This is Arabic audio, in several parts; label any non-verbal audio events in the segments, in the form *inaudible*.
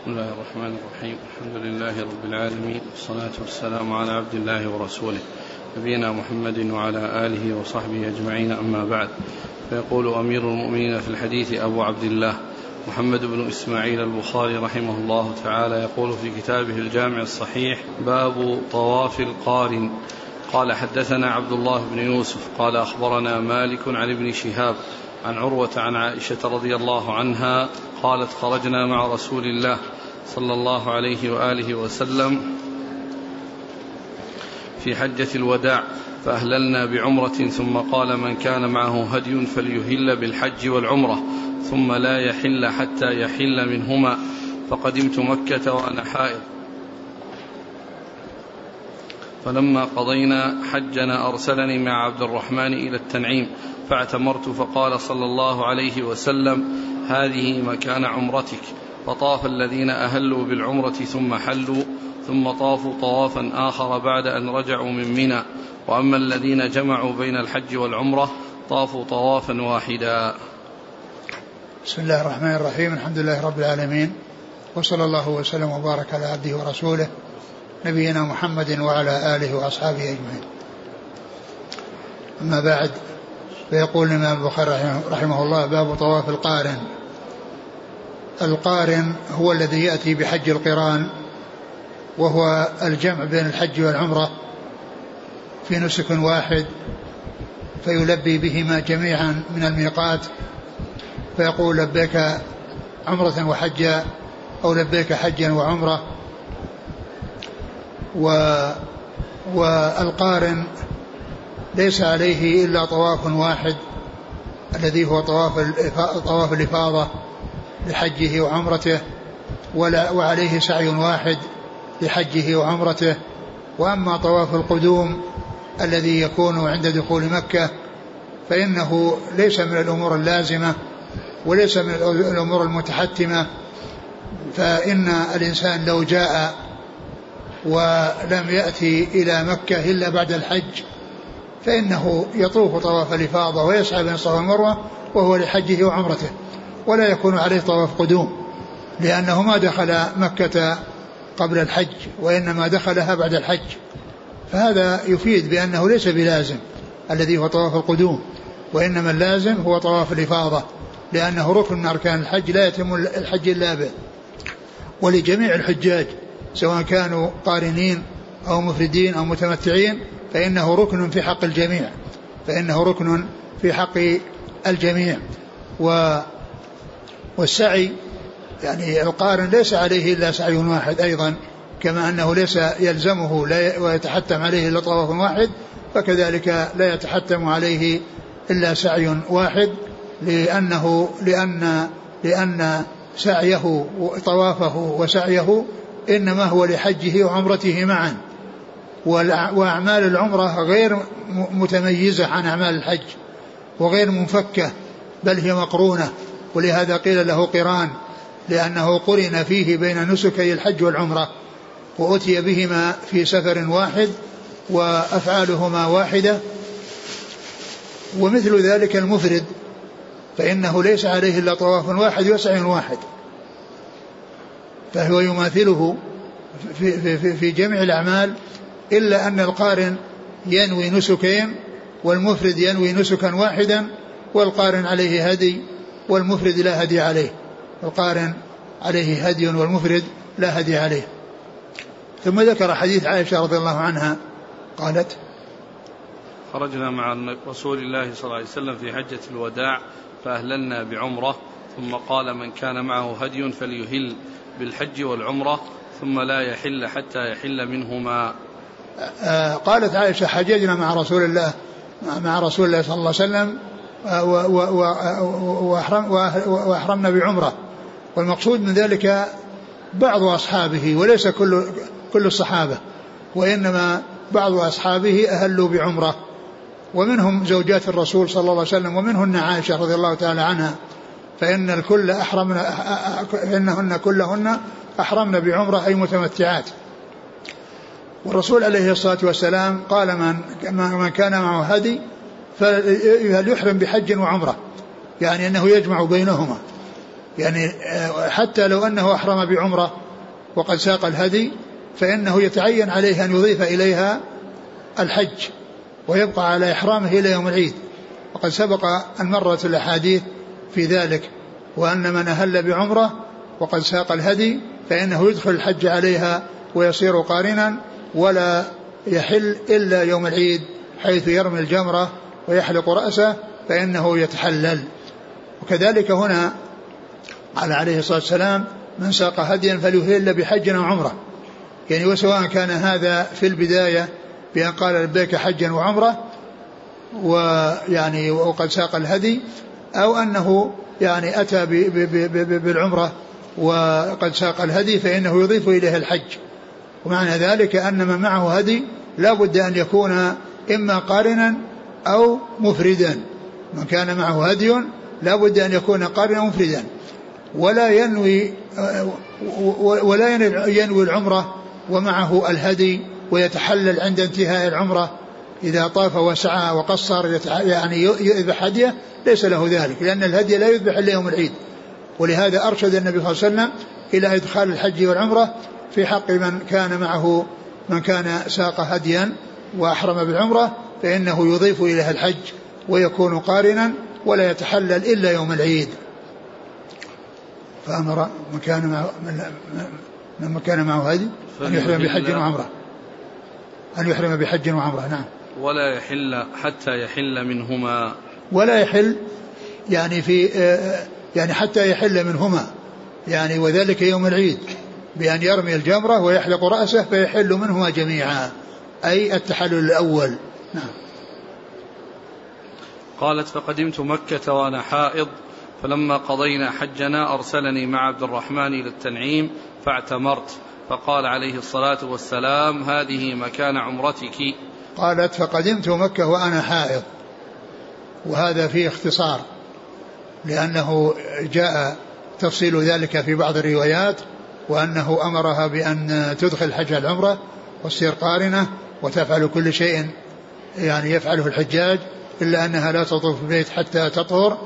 بسم الله الرحمن الرحيم. الحمد لله رب العالمين والصلاة والسلام على عبد الله ورسوله نبينا محمد وعلى آله وصحبه أجمعين أما بعد. فيقول أمير المؤمنين في الحديث أبو عبد الله محمد بن إسماعيل البخاري رحمه الله تعالى يقول في كتابه الجامع الصحيح باب طواف القارن. قال حدثنا عبد الله بن يوسف قال أخبرنا مالك عن ابن شهاب عن عروة عن عائشة رضي الله عنها قالت خرجنا مع رسول الله صلى الله عليه وآله وسلم في حجة الوداع فأهللنا بعمرة ثم قال من كان معه هدي فليهل بالحج والعمرة ثم لا يحل حتى يحل منهما فقدمت مكة وأنا حائض فلما قضينا حجنا أرسلني مع عبد الرحمن إلى التنعيم فاعتمرت فقال صلى الله عليه وسلم هذه مكان عمرتك. فطاف الذين أهلوا بالعمرة ثم حلوا ثم طافوا طوافا آخر بعد أن رجعوا من منى. وأما الذين جمعوا بين الحج والعمرة طافوا طوافا واحدا. بسم الله الرحمن الرحيم الحمد لله رب العالمين وصلى الله وسلم وبارك على عبده ورسوله نبينا محمد وعلى آله وأصحابه أجمعين. أما بعد فيقول الإمام البخاري رحمه الله باب طواف القارن. القارن هو الذي يأتي بحج القران وهو الجمع بين الحج والعمرة في نسك واحد فيلبي بهما جميعا من الميقات فيقول لبيك عمرة وحجا أو لبيك حجا وعمرة. و والقارن ليس عليه إلا طواف واحد الذي هو طواف طواف الإفاضة لحجه وعمرته ولا وعليه سعي واحد لحجه وعمرته. وأما طواف القدوم الذي يكون عند دخول مكة فإنه ليس من الأمور اللازمة وليس من الأمور المتحتمة. فإن الإنسان لو جاء ولم يأتي إلى مكة إلا بعد الحج فإنه يطوف طواف الإفاضة ويسعى بين الصفا والمروة وهو لحجه وعمرته ولا يكون عليه طواف قدوم لأنه ما دخل مكة قبل الحج وإنما دخلها بعد الحج فهذا يفيد بأنه ليس بلازم الذي هو طواف القدوم وإنما اللازم هو طواف الإفاضة لأنه ركن من أركان الحج لا يتم الحج إلا به ولجميع الحجاج سواء كانوا قارنين أو مفردين أو متمتعين فإنه ركن في حق الجميع. فإنه ركن في حق الجميع. و والسعي يعني القارن ليس عليه إلا سعي واحد أيضا كما أنه ليس يلزمه لا ويتحتم عليه إلا طواف واحد فكذلك لا يتحتم عليه إلا سعي واحد لأنه لأن لأن سعيه طوافه وسعيه إنما هو لحجه وعمرته معا. وأعمال العمرة غير متميزة عن أعمال الحج وغير منفكة بل هي مقرونة. ولهذا قيل له قران لأنه قرن فيه بين نسكي الحج والعمرة وأتي بهما في سفر واحد وأفعالهما واحدة. ومثل ذلك المفرد فإنه ليس عليه إلا طواف واحد وسعي واحد. فهو يماثله في, في, في جميع الأعمال إلا أن القارن ينوي نسكين والمفرد ينوي نسكا واحدا والقارن عليه هدي والمفرد لا هدي عليه. القارن عليه هدي والمفرد لا هدي عليه. ثم ذكر حديث عائشة رضي الله عنها قالت خرجنا مع رسول الله صلى الله عليه وسلم في حجة الوداع فأهللنا بعمرة ثم قال من كان معه هدي فليهل. بالحج والعمرة ثم لا يحل حتى يحل منهما. آه، قالت عائشة حججنا مع رسول الله مع رسول الله صلى الله عليه وسلم آه، وأحرمنا بعمرة. والمقصود من ذلك بعض أصحابه وليس كل كل الصحابة وإنما بعض أصحابه أهلوا بعمرة. ومنهم زوجات الرسول صلى الله عليه وسلم ومنهن عائشة رضي الله تعالى عنها. فإن الكل أحرمنا فإنهن كلهن أحرمن بعمرة أي متمتعات. والرسول عليه الصلاة والسلام قال من من كان معه هدي فليحرم بحج وعمرة؟ يعني أنه يجمع بينهما. يعني حتى لو أنه أحرم بعمرة وقد ساق الهدي فإنه يتعين عليه أن يضيف إليها الحج ويبقى على إحرامه إلى يوم العيد. وقد سبق أن مرت الأحاديث في ذلك وأن من أهل بعمرة وقد ساق الهدي فإنه يدخل الحج عليها ويصير قارنا ولا يحل إلا يوم العيد حيث يرمي الجمرة ويحلق رأسه فإنه يتحلل. وكذلك هنا قال عليه الصلاة والسلام من ساق هديا فليهل بحج أو عمرة يعني وسواء كان هذا في البداية بأن قال لبيك حجا وعمرة ويعني وقد ساق الهدي أو أنه يعني أتى بالعمرة وقد ساق الهدي فإنه يضيف إليه الحج. ومعنى ذلك أن من معه هدي لا بد أن يكون إما قارنا أو مفردا. من كان معه هدي لا بد أن يكون قارنا مفردا ولا ينوي ولا ينوي العمرة ومعه الهدي ويتحلل عند انتهاء العمرة إذا طاف وسعى وقصر يعني يذبح هدية ليس له ذلك لأن الهدي لا يذبح إلا يوم العيد. ولهذا أرشد النبي صلى الله عليه وسلم إلى إدخال الحج والعمرة في حق من كان معه من كان ساق هديا وأحرم بالعمرة فإنه يضيف إليها الحج ويكون قارنا ولا يتحلل إلا يوم العيد. فأمر من كان معه من كان معه هدي أن يحرم بحج وعمرة. أن يحرم بحج وعمرة نعم. ولا يحل حتى يحل منهما. ولا يحل يعني في يعني حتى يحل منهما. يعني وذلك يوم العيد بأن يرمي الجمرة ويحلق رأسه فيحل منهما جميعا. أي التحلل الأول. نعم. قالت فقدمت مكة وأنا حائض فلما قضينا حجنا أرسلني مع عبد الرحمن إلى التنعيم فاعتمرت. فقال عليه الصلاة والسلام هذه مكان عمرتك. قالت فقدمت مكة وأنا حائض. وهذا فيه اختصار لأنه جاء تفصيل ذلك في بعض الروايات وأنه أمرها بأن تدخل حج العمرة وتصير قارنة وتفعل كل شيء يعني يفعله الحجاج إلا أنها لا تطوف البيت حتى تطهر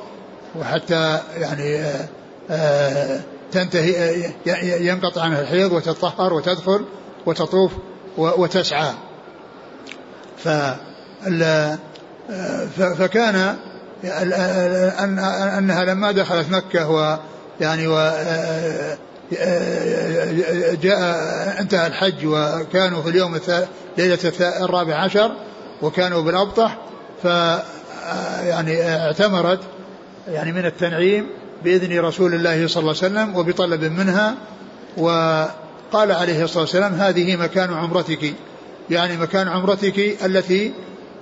وحتى يعني آآ آآ تنتهي ينقطع عنها الحيض وتطهر وتدخل وتطوف وتسعى. فكان أنها لما دخلت مكة ويعني و جاء انتهى الحج وكانوا في اليوم ليلة الرابع عشر وكانوا بالأبطح ف يعني اعتمرت يعني من التنعيم بإذن رسول الله صلى الله عليه وسلم وبطلب منها وقال عليه الصلاة والسلام هذه مكان عمرتك. يعني مكان عمرتك التي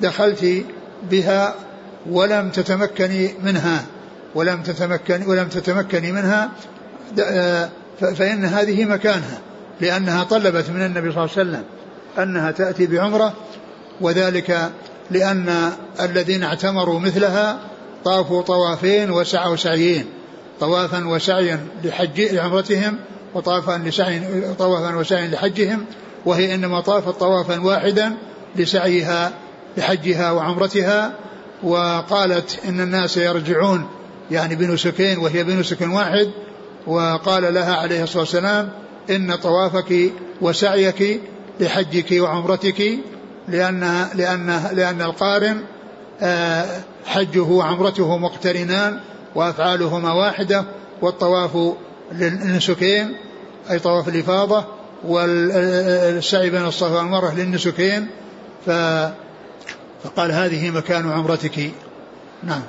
دخلت بها ولم تتمكني منها ولم تتمكن ولم تتمكني منها فإن هذه مكانها لأنها طلبت من النبي صلى الله عليه وسلم أنها تأتي بعمرة وذلك لأن الذين اعتمروا مثلها طافوا طوافين وسعوا سعيين طوافا وسعيا لحج لعمرتهم وطافا لسعي طوافا وسعيا لحجهم وهي إنما طافت طوافا واحدا لسعيها لحجها وعمرتها وقالت إن الناس يرجعون يعني بنسكين وهي بنسك واحد وقال لها عليه الصلاة والسلام إن طوافك وسعيك لحجك وعمرتك لأن لأن لأن القارن آه، حجه وعمرته مقترنان وأفعالهما واحدة والطواف للنسكين أي طواف الإفاضة والسعي بين الصفا والمروة للنسكين ف فقال هذه مكان عمرتك. نعم.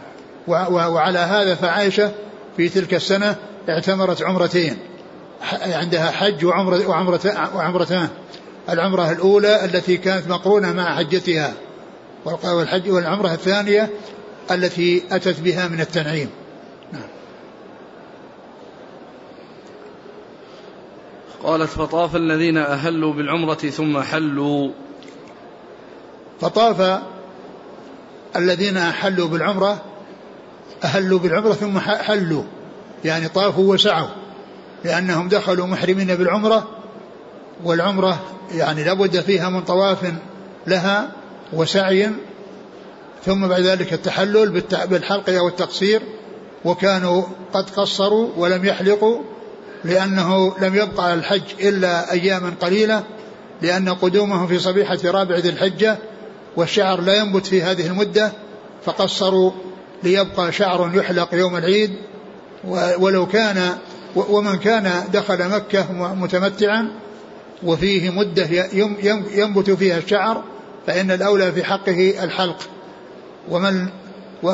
وعلى هذا فعائشة في تلك السنة اعتمرت عمرتين. عندها حج وعمرة وعمرتان. العمرة الأولى التي كانت مقرونة مع حجتها والحج والعمرة الثانية التي أتت بها من التنعيم. قالت فطاف الذين أهلوا بالعمرة ثم حلوا. فطاف الذين أحلوا بالعمرة أهلوا بالعمرة ثم حلوا. يعني طافوا وسعوا لأنهم دخلوا محرمين بالعمرة والعمرة يعني لابد فيها من طواف لها وسعي. ثم بعد ذلك التحلل بالحلق أو التقصير وكانوا قد قصروا ولم يحلقوا. لأنه لم يبقى الحج إلا أياما قليلة لأن قدومهم في صبيحة رابع ذي الحجة والشعر لا ينبت في هذه المدة فقصروا ليبقى شعر يحلق يوم العيد ولو كان ومن كان دخل مكة متمتعا وفيه مدة ينبت فيها الشعر فإن الأولى في حقه الحلق. ومن و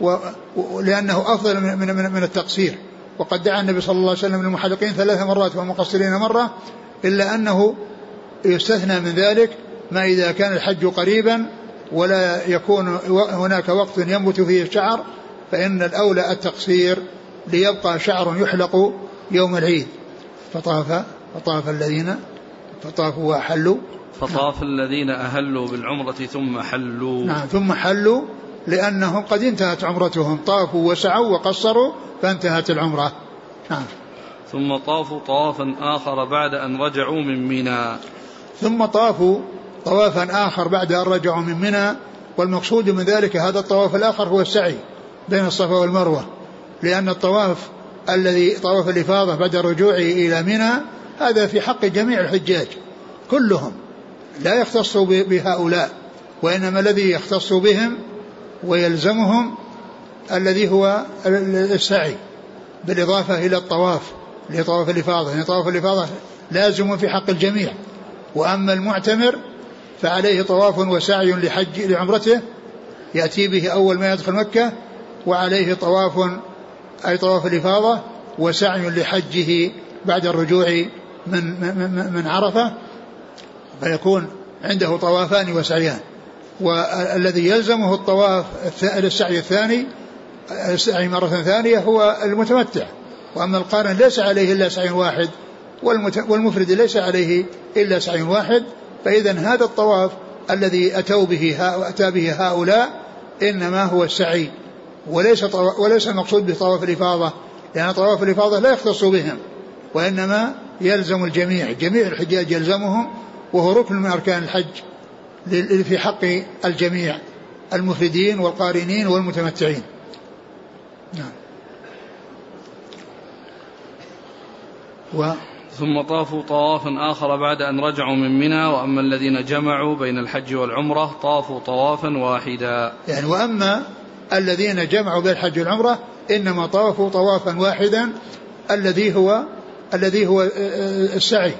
و و لأنه أفضل من, من, من التقصير. وقد دعا النبي صلى الله عليه وسلم للمحلقين ثلاث مرات والمقصرين مرة إلا أنه يستثنى من ذلك ما إذا كان الحج قريبا ولا يكون هناك وقت ينبت فيه الشعر فإن الأولى التقصير ليبقى شعر يحلق يوم العيد. فطاف فطاف الذين فطافوا وأحلوا فطاف نعم الذين أهلوا بالعمرة ثم حلوا. نعم ثم حلوا لأنهم قد انتهت عمرتهم. طافوا وسعوا وقصروا فانتهت العمرة. نعم. ثم طافوا طوافا آخر بعد أن رجعوا من منى. ثم طافوا طوافا آخر بعد أن رجعوا من منى. والمقصود من ذلك هذا الطواف الآخر هو السعي بين الصفا والمروة. لأن الطواف الذي طواف الإفاضة بعد الرجوع إلى منى هذا في حق جميع الحجاج كلهم. لا يختص بهؤلاء وإنما الذي يختص بهم ويلزمهم الذي هو السعي بالإضافة إلى الطواف لطواف الإفاضة. يعني طواف الإفاضة لازم في حق الجميع. وأما المعتمر فعليه طواف وسعي لحج لعمرته يأتي به أول ما يدخل مكة وعليه طواف أي طواف الإفاضة وسعي لحجه بعد الرجوع من من من عرفة فيكون عنده طوافان وسعيان. والذي يلزمه الطواف السعي الثاني السعي مرة ثانية هو المتمتع. وأما القارن ليس عليه إلا سعي واحد والمفرد ليس عليه إلا سعي واحد فإذا هذا الطواف الذي أتوا به أتى به هؤلاء إنما هو السعي وليس وليس المقصود بطواف الإفاضة لأن طواف الإفاضة لا يختص بهم وإنما يلزم الجميع جميع الحجاج يلزمهم وهو ركن من أركان الحج. في حق الجميع المفردين والقارنين والمتمتعين. نعم. و ثم طافوا طوافا آخر بعد أن رجعوا من منى وأما الذين جمعوا بين الحج والعمرة طافوا طوافا واحدا. يعني وأما الذين جمعوا بين الحج والعمرة إنما طافوا طوافا واحدا الذي هو الذي هو السعي.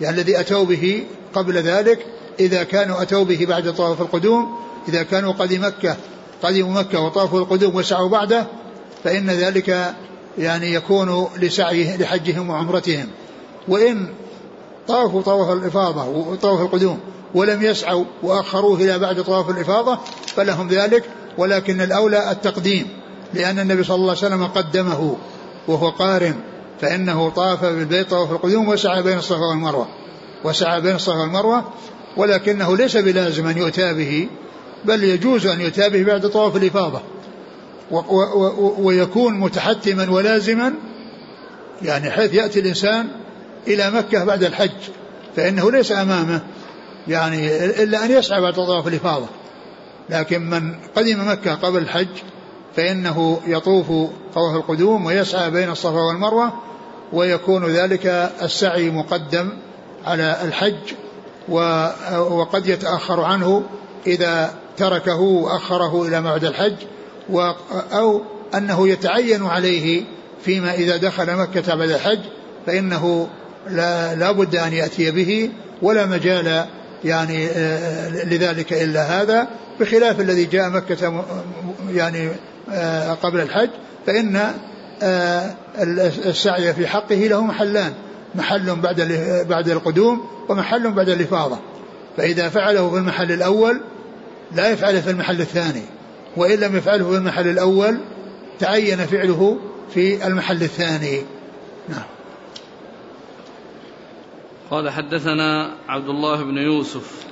يعني الذي أتوا به قبل ذلك إذا كانوا أتوا به بعد طواف القدوم إذا كانوا قدم مكة قدموا مكة وطافوا القدوم وسعوا بعده فإن ذلك يعني يكون لسعيه لحجهم وعمرتهم. وإن طافوا طواف الإفاضة وطواف القدوم ولم يسعوا وأخروه إلى بعد طواف الإفاضة فلهم ذلك ولكن الأولى التقديم لأن النبي صلى الله عليه وسلم قدمه وهو قارن فإنه طاف بالبيت طواف القدوم وسعى بين الصفا والمروة وسعى بين الصفا والمروة ولكنه ليس بلازم أن يؤتى به بل يجوز أن يؤتى به بعد طواف الإفاضة. ويكون متحتما ولازما يعني حيث يأتي الإنسان إلى مكة بعد الحج فإنه ليس أمامه يعني إلا أن يسعى بعد طواف الإفاضة. لكن من قدم مكة قبل الحج فإنه يطوف طواف القدوم ويسعى بين الصفا والمروة ويكون ذلك السعي مقدم على الحج وقد يتأخر عنه إذا تركه وأخره إلى موعد الحج أو أنه يتعين عليه فيما إذا دخل مكة بعد الحج فإنه لا, بد أن يأتي به ولا مجال يعني آه، لذلك إلا هذا. بخلاف الذي جاء مكة يعني آه، قبل الحج فإن آه، السعي في حقه له محلان. محل بعد بعد القدوم ومحل بعد الإفاضة. فإذا فعله في المحل الأول لا يفعله في المحل الثاني وإن لم يفعله في المحل الأول تعين فعله في المحل الثاني. نعم. قال حدثنا عبد الله بن يوسف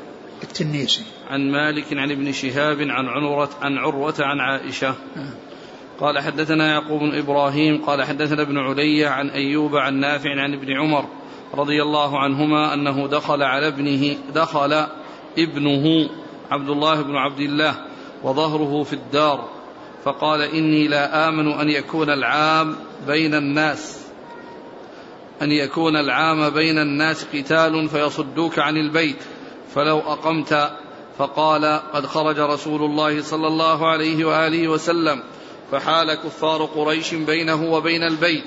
التنيسي. عن مالك عن ابن شهاب عن عنورة عن عروة عن عائشة. نعم. قال حدثنا يعقوب بن إبراهيم قال حدثنا ابن علي عن أيوب عن نافع عن ابن عمر رضي الله عنهما أنه دخل على ابنه دخل ابنه عبد الله بن عبد الله وظهره في الدار فقال إني لا آمن أن يكون العام بين الناس أن يكون العام بين الناس قتال فيصدوك عن البيت فلو أقمت فقال قد خرج رسول الله صلى الله عليه وآله وسلم فحال كفار قريش بينه وبين البيت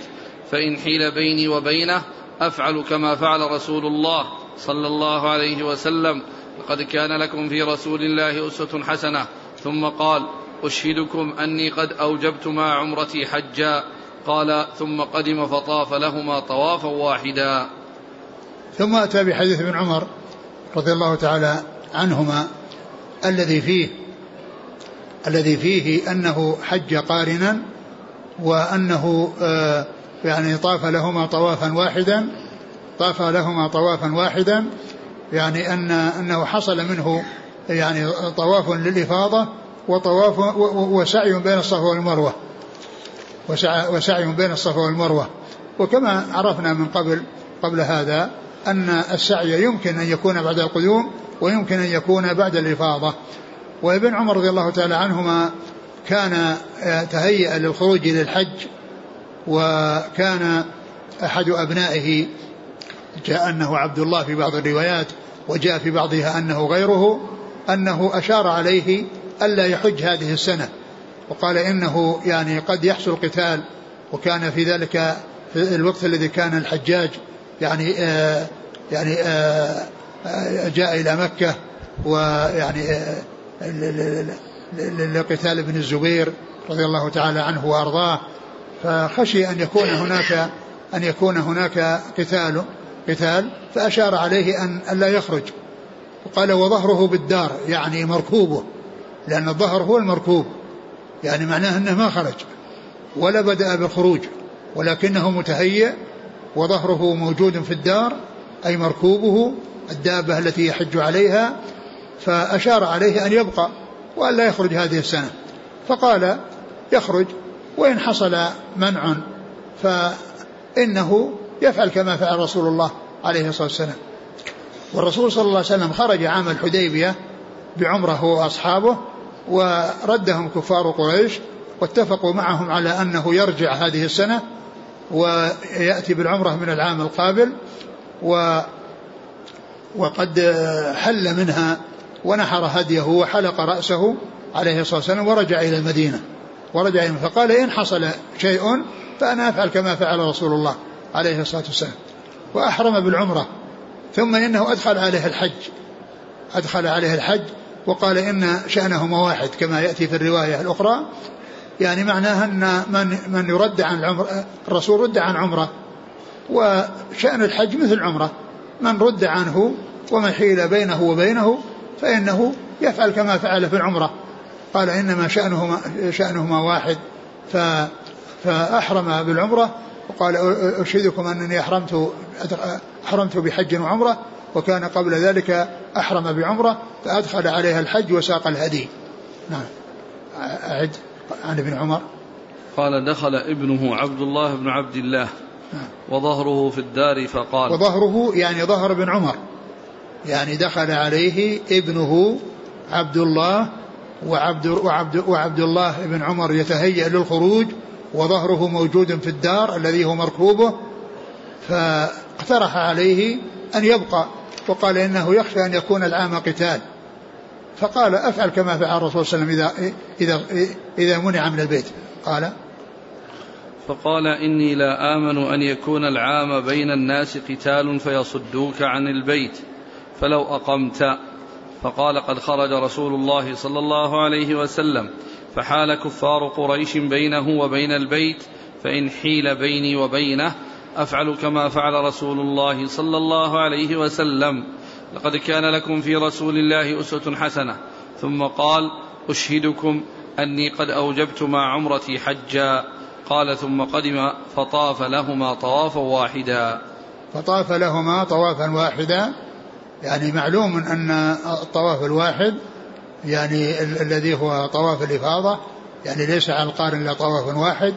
فإن حيل بيني وبينه أفعل كما فعل رسول الله صلى الله عليه وسلم. لقد كان لكم في رسول الله أسوة حسنة. ثم قال أشهدكم أني قد أوجبت مع عمرتي حجا. قال ثم قدم فطاف لهما طوافا واحدا. ثم أتى بحديث ابن عمر رضي الله تعالى عنهما الذي فيه الذي فيه أنه حج قارنا وأنه آه يعني طاف لهما طوافا واحدا طاف لهما طوافا واحدا يعني أن أنه حصل منه يعني طواف للإفاضة وطواف وسعي بين الصفا والمروة. وسعي بين الصفا والمروة. وكما عرفنا من قبل قبل هذا أن السعي يمكن أن يكون بعد القدوم ويمكن أن يكون بعد الإفاضة. وابن عمر رضي الله تعالى عنهما كان تهيأ للخروج للحج وكان أحد أبنائه جاء أنه عبد الله في بعض الروايات وجاء في بعضها أنه غيره أنه أشار عليه ألا يحج هذه السنة وقال إنه يعني قد يحصل قتال وكان في ذلك في الوقت الذي كان الحجاج يعني آه يعني آه, آه، جاء إلى مكة ويعني آه لقتال ابن الزبير رضي الله تعالى عنه وأرضاه فخشي أن يكون هناك أن يكون هناك قتال قتال فأشار عليه أن لا يخرج. وقال وظهره بالدار يعني مركوبه لأن الظهر هو المركوب يعني معناه أنه ما خرج ولا بدأ بالخروج ولكنه متهيئ وظهره موجود في الدار أي مركوبه الدابة التي يحج عليها فأشار عليه أن يبقى وأن لا يخرج هذه السنة. فقال يخرج وإن حصل منع فإنه يفعل كما فعل رسول الله عليه الصلاة والسلام. والرسول صلى الله عليه وسلم خرج عام الحديبية بعمره وأصحابه وردهم كفار قريش واتفقوا معهم على أنه يرجع هذه السنة ويأتي بالعمرة من العام القابل و وقد حل منها ونحر هديه وحلق رأسه عليه الصلاة والسلام ورجع إلى المدينة. ورجع إلى فقال إن حصل شيء فأنا أفعل كما فعل رسول الله عليه الصلاة والسلام. وأحرم بالعمرة. ثم إنه أدخل عليه الحج. أدخل عليه الحج وقال إن شأنهما واحد كما يأتي في الرواية الأخرى. يعني معناها أن من, من يرد عن العمرة الرسول رد عن عمرة. وشأن الحج مثل عمرة. من رد عنه ومن حيل بينه وبينه فإنه يفعل كما فعل في العمرة. قال إنما شأنهما, شأنهما واحد ف فأحرم بالعمرة. وقال أشهدكم أنني أحرمت أحرمت بحج وعمرة وكان قبل ذلك أحرم بعمرة فأدخل عليها الحج وساق الهدي. نعم. أعد. عن ابن عمر. قال دخل ابنه عبد الله بن عبد الله نعم. وظهره في الدار فقال وظهره يعني ظهر بن عمر. يعني دخل عليه ابنه عبد الله وعبد, وعبد, وعبد الله بن عمر يتهيأ للخروج وظهره موجود في الدار الذي هو مركوبه فاقترح عليه أن يبقى وقال إنه يخشى أن يكون العام قتال. فقال أفعل كما فعل الرسول صلى الله عليه وسلم إذا, إذا, إذا منع من البيت. قال فقال إني لا آمن أن يكون العام بين الناس قتال فيصدوك عن البيت. فلو أقمت فقال قد خرج رسول الله صلى الله عليه وسلم فحال كفار قريش بينه وبين البيت فإن حيل بيني وبينه أفعل كما فعل رسول الله صلى الله عليه وسلم. لقد كان لكم في رسول الله أسوة حسنة. ثم قال أشهدكم أني قد أوجبت مع عمرتي حجا. قال ثم قدم فطاف لهما طوافا واحدا. فطاف لهما طوافا واحدا. يعني معلوم أن الطواف الواحد يعني الذي هو طواف الإفاضة يعني ليس على القارن إلا طواف واحد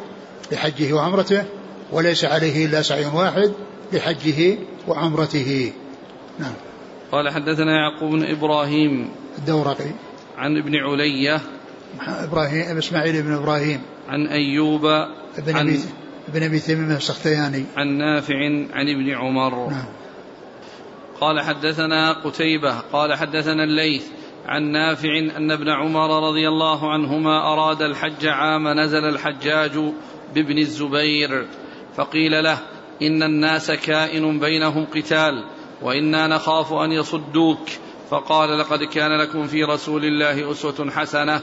لحجه وعمرته وليس عليه إلا سعي واحد لحجه وعمرته. نعم. قال حدثنا يعقوب بن إبراهيم الدورقي. عن ابن علية إبراهيم إسماعيل بن إبراهيم. عن أيوب بن عن أبي بن أبي تميم السختياني. عن نافع عن ابن عمر. نعم. قال حدثنا قتيبة قال حدثنا الليث عن نافع أن ابن عمر رضي الله عنهما أراد الحج عام نزل الحجاج بابن الزبير فقيل له إن الناس كائن بينهم قتال وإنا نخاف أن يصدوك. فقال لقد كان لكم في رسول الله أسوة حسنة.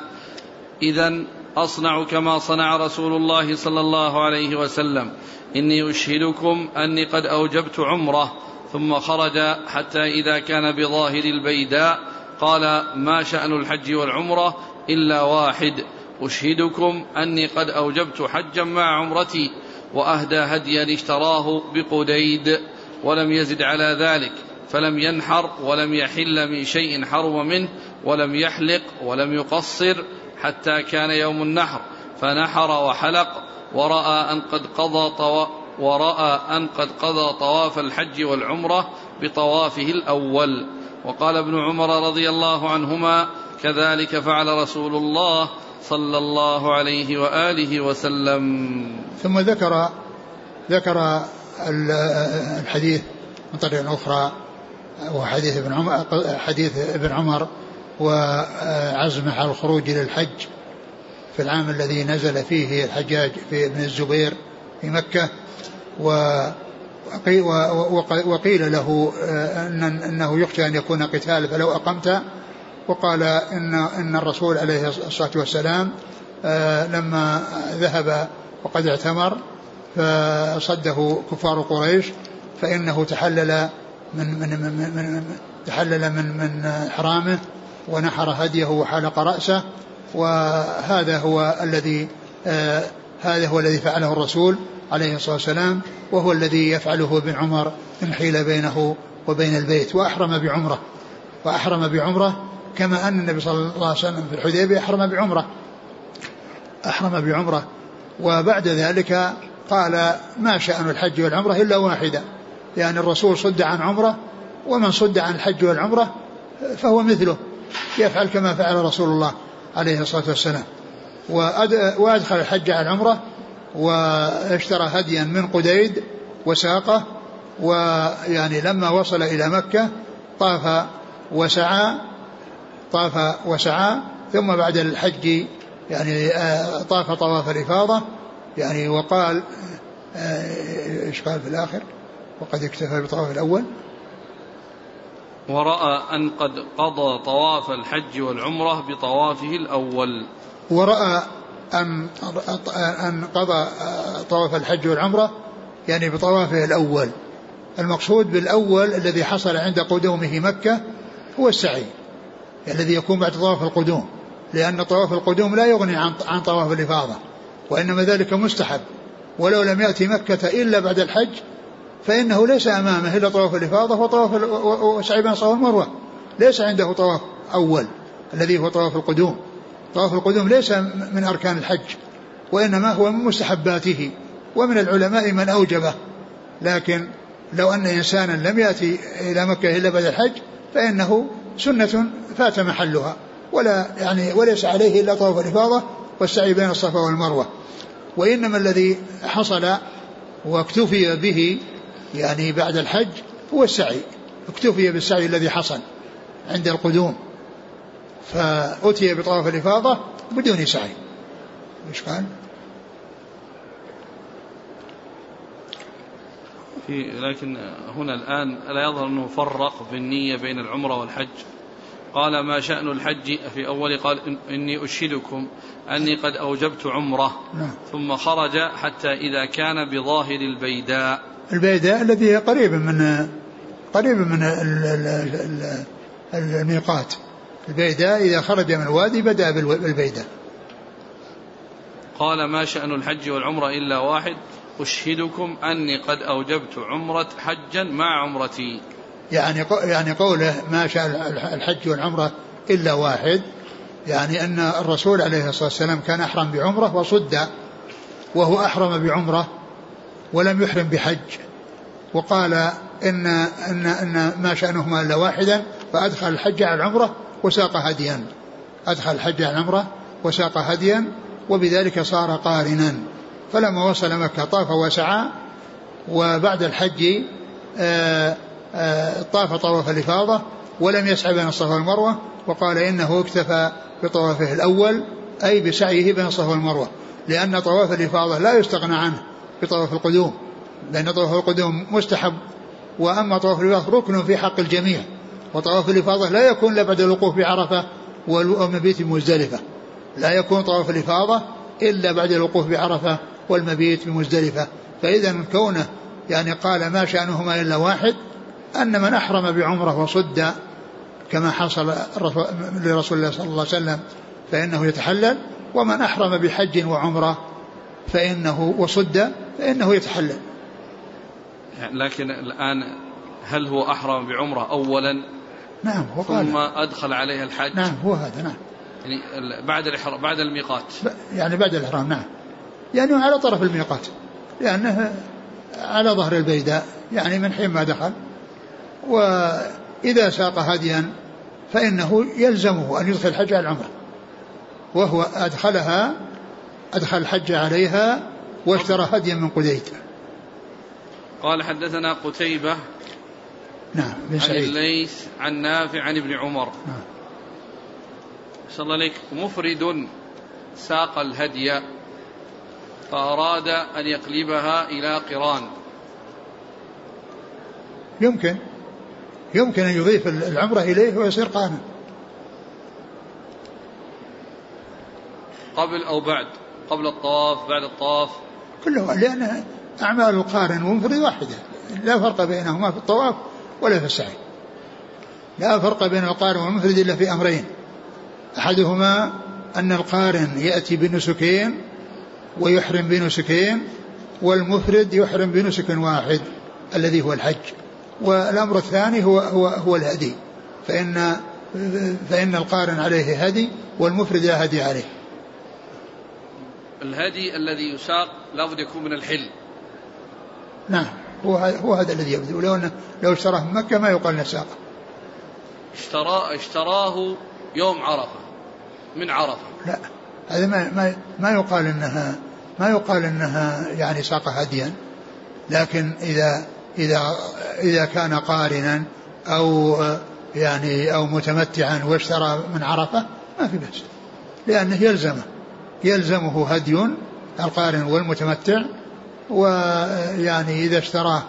إذا أصنع كما صنع رسول الله صلى الله عليه وسلم. إني أشهدكم أني قد أوجبت عمرة. ثم خرج حتى إذا كان بظاهر البيداء قال ما شأن الحج والعمرة إلا واحد أشهدكم أني قد أوجبت حجا مع عمرتي وأهدى هديا اشتراه بقديد ولم يزد على ذلك فلم ينحر ولم يحل من شيء حرم منه ولم يحلق ولم يقصر حتى كان يوم النحر فنحر وحلق ورأى أن قد قضى طوا ورأى أن قد قضى طواف الحج والعمرة بطوافه الأول. وقال ابن عمر رضي الله عنهما كذلك فعل رسول الله صلى الله عليه وآله وسلم. ثم ذكر ذكر الحديث من طريق أخرى وحديث ابن عمر حديث ابن عمر وعزمه على الخروج إلى الحج في العام الذي نزل فيه الحجاج في ابن الزبير. في مكة وقيل له أن أنه يخشى أن يكون قتال فلو أقمت وقال إن إن الرسول عليه الصلاة والسلام لما ذهب وقد اعتمر فصده كفار قريش فإنه تحلل من من من, من تحلل من من حرامه ونحر هديه وحلق رأسه وهذا هو الذي آه هذا هو الذي فعله الرسول. عليه الصلاة والسلام وهو الذي يفعله ابن عمر إن حيل بينه وبين البيت وأحرم بعمرة وأحرم بعمرة كما أن النبي صلى الله عليه وسلم في الحديبية أحرم بعمرة. أحرم بعمرة. وبعد ذلك قال ما شأن الحج والعمرة إلا واحدة يعني الرسول صد عن عمرة ومن صد عن الحج والعمرة فهو مثله يفعل كما فعل رسول الله عليه الصلاة والسلام. وأدخل الحج على العمرة واشترى هديا من قديد وساقه ويعني لما وصل إلى مكة طاف وسعى طاف وسعى ثم بعد الحج يعني آه، طاف طواف الإفاضة يعني وقال آه، إيش قال في الآخر؟ وقد اكتفى بطواف الأول. ورأى أن قد قضى طواف الحج والعمرة بطوافه الأول. ورأى أن أن قضى طواف الحج والعمرة؟ يعني بطوافه الأول. المقصود بالأول الذي حصل عند قدومه مكة هو السعي الذي يكون بعد طواف القدوم لأن طواف القدوم لا يغني عن عن طواف الإفاضة وإنما ذلك مستحب. ولو لم يأتي مكة إلا بعد الحج فإنه ليس أمامه إلا طواف الإفاضة وطواف وسعي بين الصفا والمروة ليس عنده طواف أول الذي هو طواف القدوم. طواف القدوم ليس من أركان الحج وإنما هو من مستحباته ومن العلماء من أوجبه. لكن لو أن إنسانا لم يأتي إلى مكة إلا بعد الحج فإنه سنة فات محلها ولا يعني وليس عليه إلا طواف الإفاضة والسعي بين الصفا والمروة. وإنما الذي حصل واكتفي به يعني بعد الحج هو السعي اكتفي بالسعي الذي حصل عند القدوم. فأتي بطواف الإفاضة بدون سعي. إيش قال؟ في لكن هنا الآن ألا يظهر أنه فرق في النية بين العمرة والحج؟ قال ما شأن الحج في أول قال إني أشهدكم أني قد أوجبت عمرة. نعم. ثم خرج حتى إذا كان بظاهر البيداء. البيداء الذي هي قريب من قريب من الميقات. البيداء إذا خرج من الوادي بدأ بالبيداء. قال ما شأن الحج والعمرة إلا واحد. أشهدكم أني قد أوجبت عمرة حجا مع عمرتي. يعني يعني قوله ما شاء الحج والعمرة إلا واحد يعني أن الرسول عليه الصلاة والسلام كان أحرم بعمرة وصد وهو أحرم بعمرة ولم يحرم بحج. وقال إن إن إن ما شأنهما إلا واحدا فأدخل الحج على العمرة وساق هديا أدخل الحج على العمرة وساق هديا وبذلك صار قارنا. فلما وصل مكة طاف وسعى وبعد الحج آه، آه، طاف طواف الإفاضة ولم يسعى بين الصفا والمروة وقال إنه اكتفى بطوافه الأول أي بسعيه بين الصفا والمروة. لأن طواف الإفاضة لا يستغنى عنه بطواف القدوم لأن طواف القدوم مستحب. وأما طواف الإفاضة ركن في حق الجميع. وطواف الإفاضة لا يكون إلا بعد الوقوف بعرفة والمبيت بمزدلفة لا يكون طواف الإفاضة إلا بعد الوقوف بعرفة والمبيت بمزدلفة فإذا كونه يعني قال ما شأنهما إلا واحد أن من أحرم بعمرة وصد كما حصل لرسول الله صلى الله عليه وسلم فإنه يتحلل ومن أحرم بحج وعمرة فإنه وصد فإنه يتحلل. لكن الآن هل هو أحرم بعمرة أولا؟ نعم هو قال. ثم أدخل عليها الحج نعم هو هذا نعم. يعني بعد الإحرام بعد الميقات. يعني بعد الإحرام نعم. يعني على طرف الميقات. لأنه على ظهر البيداء يعني من حين ما دخل. وإذا ساق هديا فإنه يلزمه أن يدخل الحج على العمرة. وهو أدخلها أدخل الحج عليها واشترى هديا من قديد. قال حدثنا قتيبة نعم بن سعيد عن الليث عن نافع عن ابن عمر. نعم. صلى الله عليك. مفرد ساق الهدي فأراد أن يقلبها إلى قران. يمكن. يمكن أن يضيف العمرة إليه ويصير قانا. قبل أو بعد؟ قبل الطواف بعد الطواف؟ كله لأن أعمال القارن والمفرد واحدة. لا فرق بينهما في الطواف. ولا في السعي. لا فرق بين القارن والمفرد إلا في أمرين. أحدهما أن القارن يأتي بنسكين ويحرم بنسكين والمفرد يحرم بنسك واحد الذي هو الحج. والأمر الثاني هو هو هو الهدي. فإن فإن القارن عليه هدي والمفرد لا هدي عليه. الهدي الذي يساق لابد يكون من الحل. نعم. هو هو هذا الذي يبدو. لو انه لو اشتراه من مكة ما يقال نساق اشترى اشتراه يوم عرفة من عرفة. لا هذا ما ما ما يقال انها ما يقال إنها يعني ساق هديا لكن اذا اذا إذا كان قارنا أو يعني أو متمتعا واشترى من عرفة ما في بأس. لأنه يلزمه. يلزمه هدي القارن والمتمتع ويعني إذا اشتراه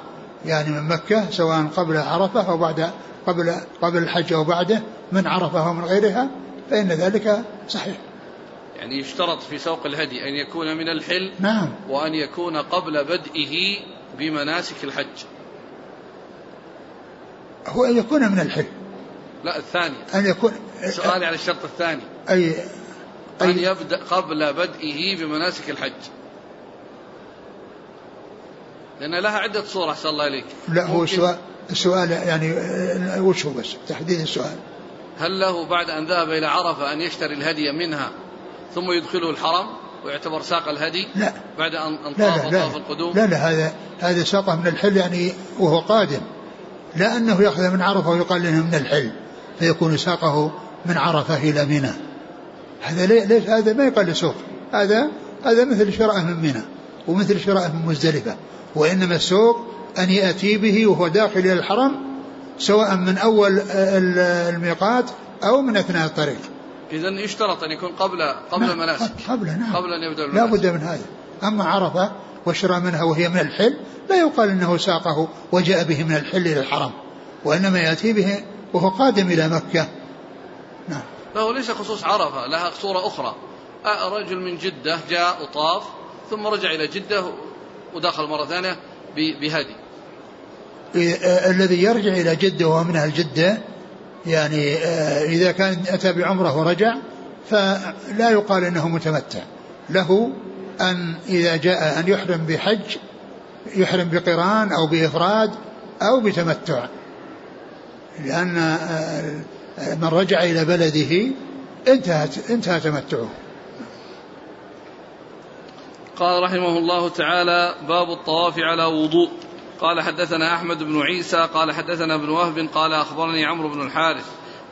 يعني من مكة سواء قبل عرفة أو بعد قبل قبل الحج أو بعده من عرفة أو من غيرها فإن ذلك صحيح. يعني يشترط في سوق الهدي أن يكون من الحل نعم. وأن يكون قبل بدئه بمناسك الحج. هو أن يكون من الحل. لا الثاني. أن يكون سؤالي على الشرط الثاني. أي أن طيب. يبدأ قبل بدئه بمناسك الحج. لأن لها عدة صور أحسن الله إليك. لا هو السؤال السؤال يعني وش هو بس؟ تحديد السؤال. هل له بعد أن ذهب إلى عرفة أن يشتري الهدي منها ثم يدخله الحرم ويعتبر ساق الهدي لا. بعد أن طاف طواف القدوم؟ لا لا هذا هذا ساقه من الحل يعني وهو قادم. لا أنه يأخذ من عرفة ويقال له من الحل فيكون ساقه من عرفة إلى منى. هذا ليش هذا ما يقال لسوق. هذا هذا مثل شراء من منى ومثل شراء من مزدلفة. وإنما السوق أن يأتي به وهو داخل إلى الحرم سواء من أول الميقات أو من أثناء الطريق. إذا يشترط أن يكون قبل قبل نعم المناسك قبل نعم. قبل أن يبدأ لا بد من هذا. أما عرفة وشرى منها وهي من الحل لا يقال أنه ساقه وجاء به من الحل إلى الحرم وإنما يأتي به وهو قادم إلى مكة. نعم. له ليس خصوص عرفة لها صورة أخرى. رجل من جدة جاء وطاف ثم رجع إلى جدة ودخل مرة ثانية بهدي. الذي يرجع إلى جدة وهو من أهل جدة يعني آه، إذا كان أتى بعمرة ورجع فلا يقال إنه متمتع. له أن إذا جاء أن يحرم بحج يحرم بقران أو بإفراد أو بتمتع. لأن آه، من رجع إلى بلده انتهت انتهى تمتعه. قال رحمه الله تعالى باب الطواف على وضوء. قال حدثنا أحمد بن عيسى قال حدثنا ابن وهب قال أخبرني عمرو بن الحارث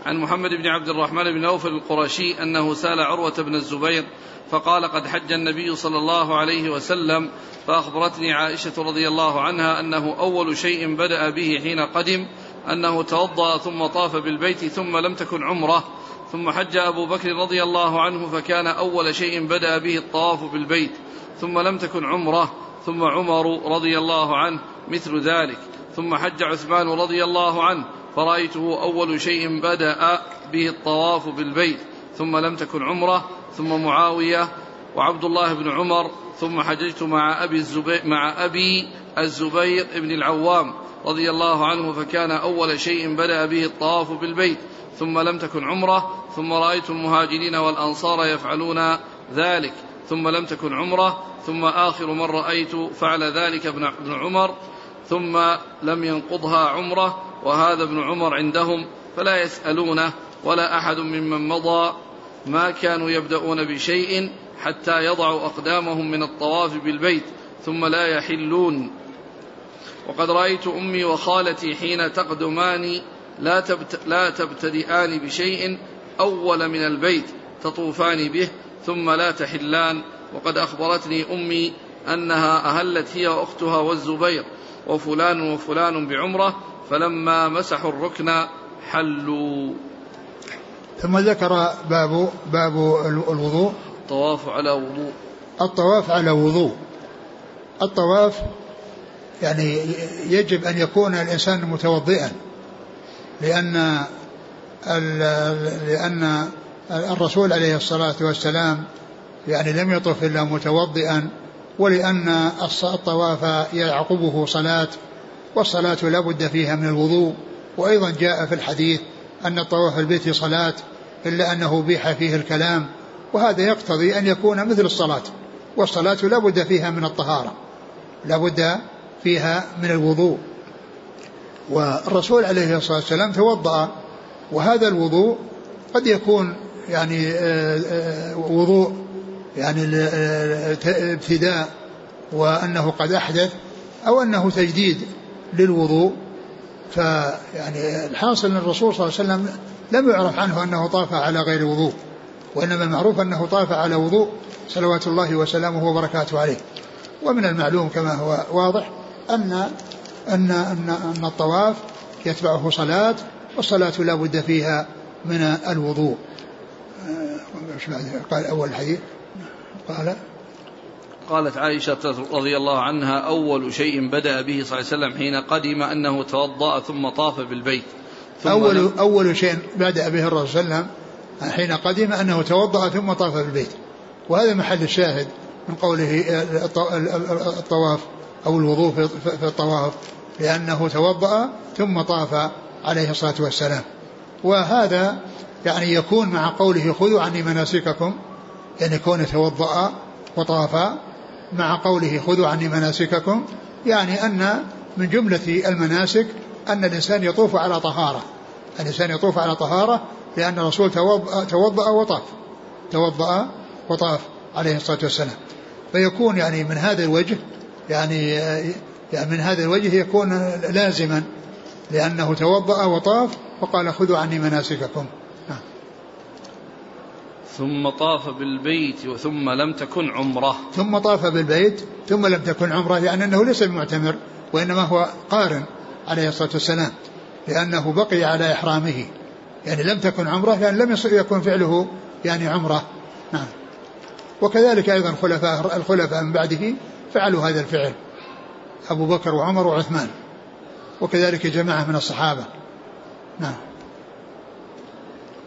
عن محمد بن عبد الرحمن بن أوف القرشي أنه سأل عروة بن الزبير فقال قد حج النبي صلى الله عليه وسلم فأخبرتني عائشة رضي الله عنها أنه أول شيء بدأ به حين قدم أنه توضأ ثم طاف بالبيت ثم لم تكن عمرة. ثم حج أبو بكر رضي الله عنه فكان أول شيء بدأ به الطواف بالبيت. ثم لم تكن عمرة ثم عمر رضي الله عنه مثل ذلك. ثم حج عثمان رضي الله عنه فرأيته أول شيء بدأ به الطواف بالبيت. ثم لم تكن عمرة ثم معاوية وعبد الله بن عمر ثم حججت مع أبي الزبير مع أبي الزبير بن العوام رضي الله عنه فكان أول شيء بدأ به الطواف بالبيت. ثم لم تكن عمرة ثم رأيت المهاجرين والأنصار يفعلون ذلك. ثم لم تكن عمرة ثم آخر من رأيت فعل ذلك ابن عمر ثم لم ينقضها عمرة وهذا ابن عمر عندهم فلا يسألونه ولا أحد ممن مضى ما كانوا يبدأون بشيء حتى يضعوا أقدامهم من الطواف بالبيت ثم لا يحلون. وقد رأيت أمي وخالتي حين تقدمان لا, تبت لا تبتدئان بشيء أول من البيت تطوفان به ثم لا تحلان. وقد أخبرتني أمي أنها أهلت هي وأختها والزبير وفلان وفلان بعمرة فلما مسحوا الركن حلوا. ثم ذكر باب باب الوضوء. الطواف على وضوء. الطواف على وضوء. الطواف يعني يجب أن يكون الإنسان متوضئا لأن لأن الرسول عليه الصلاة والسلام يعني لم يطف إلا متوضئا ولأن الطواف يعقبه صلاة والصلاة لا بد فيها من الوضوء. وأيضا جاء في الحديث أن الطواف البيت صلاة إلا أنه بيح فيه الكلام. وهذا يقتضي أن يكون مثل الصلاة والصلاة لا بد فيها من الطهارة لا بد فيها من الوضوء. والرسول عليه الصلاة والسلام توضأ وهذا الوضوء قد يكون يعني آه، آه، وضوء يعني آه، ابتداء وأنه قد أحدث أو أنه تجديد للوضوء. فيعني الحاصل أن الرسول صلى الله عليه وسلم لم يعرف عنه أنه طاف على غير وضوء وإنما المعروف أنه طاف على وضوء صلوات الله وسلامه وبركاته عليه. ومن المعلوم كما هو واضح أن أن أن, أن الطواف يتبعه صلاة والصلاة لا بد فيها من الوضوء. قال أول الحديث قال قالت عائشة رضي الله عنها أول شيء بدأ به صلى الله عليه وسلم حين قدم أنه توضأ ثم طاف بالبيت. ثم أول, أول شيء بدأ به الرسول صلى الله عليه وسلم حين قدم أنه توضأ ثم طاف بالبيت. وهذا محل الشاهد من قوله الطواف أو الوضوء في الطواف لأنه توضأ ثم طاف عليه الصلاة والسلام. وهذا يعني يكون مع قوله خذوا عني مناسككم يعني كون توضأ وطاف مع قوله خذوا عني مناسككم يعني أن من جملة المناسك أن الإنسان يطوف على طهارة. الإنسان يطوف على طهارة لأن الرسول توضأ وطاف. توضأ وطاف عليه الصلاة والسلام. فيكون يعني من هذا الوجه يعني, يعني من هذا الوجه يكون لازما لأنه توضأ وطاف وقال خذوا عني مناسككم. ثم طاف بالبيت ثم لم تكن عمرة. ثم طاف بالبيت ثم لم تكن عمرة يعني أنه ليس بمعتمر وإنما هو قارن عليه الصلاة والسلام لأنه بقي على إحرامه. يعني لم تكن عمرة يعني لم يكن فعله يعني عمرة. نعم. وكذلك أيضا خلفاء الخلفاء من بعده فعلوا هذا الفعل أبو بكر وعمر وعثمان وكذلك جماعة من الصحابة. نعم.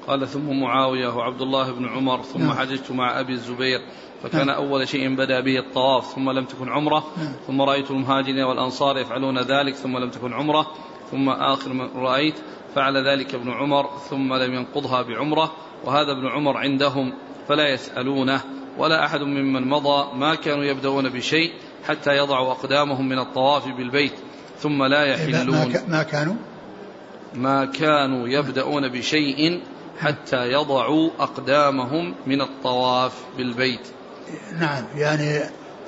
قال ثم معاوية وعبد الله بن عمر ثم نعم. حججت مع أبي الزبير فكان نعم. أول شيء بدأ به الطواف ثم لم تكن عمرة نعم. ثم رأيت المهاجرين والأنصار يفعلون ذلك ثم لم تكن عمرة ثم آخر من رأيت فعل ذلك ابن عمر ثم لم ينقضها بعمرة وهذا ابن عمر عندهم فلا يسألونه ولا أحد ممن مضى ما كانوا يبدأون بشيء حتى يضعوا أقدامهم من الطواف بالبيت ثم لا يحلون ما كانوا ما كانوا يبدأون بشيء حتى يضعوا أقدامهم من الطواف بالبيت. نعم يعني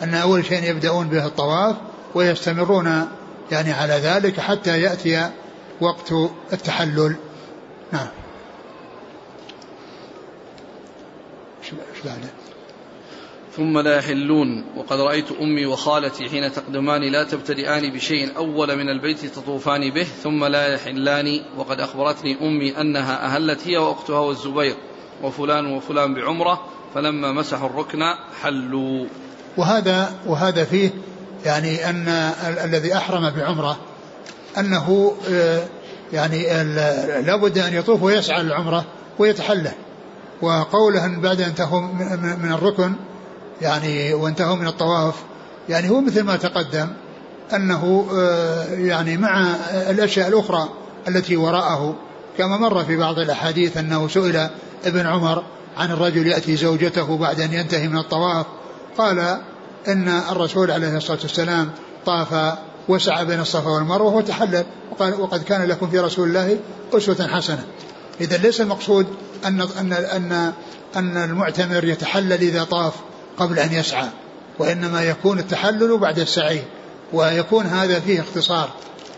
أن أول شيء يبدأون به الطواف ويستمرون يعني على ذلك حتى يأتي وقت التحلل. نعم. شو بعده؟ ثم لا يحلون. وقد رأيت أمي وخالتي حين تقدمان لا تبتدئان بشيء أول من البيت تطوفان به ثم لا يحلان. وقد أخبرتني أمي أنها أهلت هي وأختها والزبير وفلان وفلان بعمرة فلما مسحوا الركن حلوا. وهذا وهذا فيه يعني أن الذي أحرم بعمرة أنه آه، يعني لابد أن يطوف ويسعى للعمرة ويتحلى. وقوله بعد أن انتهوا من الركن يعني وانتهوا من الطواف يعني هو مثل ما تقدم أنه آه، يعني مع الأشياء الأخرى التي وراءه كما مر في بعض الأحاديث أنه سئل ابن عمر عن الرجل يأتي زوجته بعد أن ينتهي من الطواف قال إن الرسول عليه الصلاة والسلام طاف وسعى بين الصفا والمروة وتحلل وقال وقد كان لكم في رسول الله أسوة حسنة. إذا ليس المقصود أن أن أن أن المعتمر يتحلل إذا طاف قبل أن يسعى وإنما يكون التحلل بعد السعي ويكون هذا فيه اختصار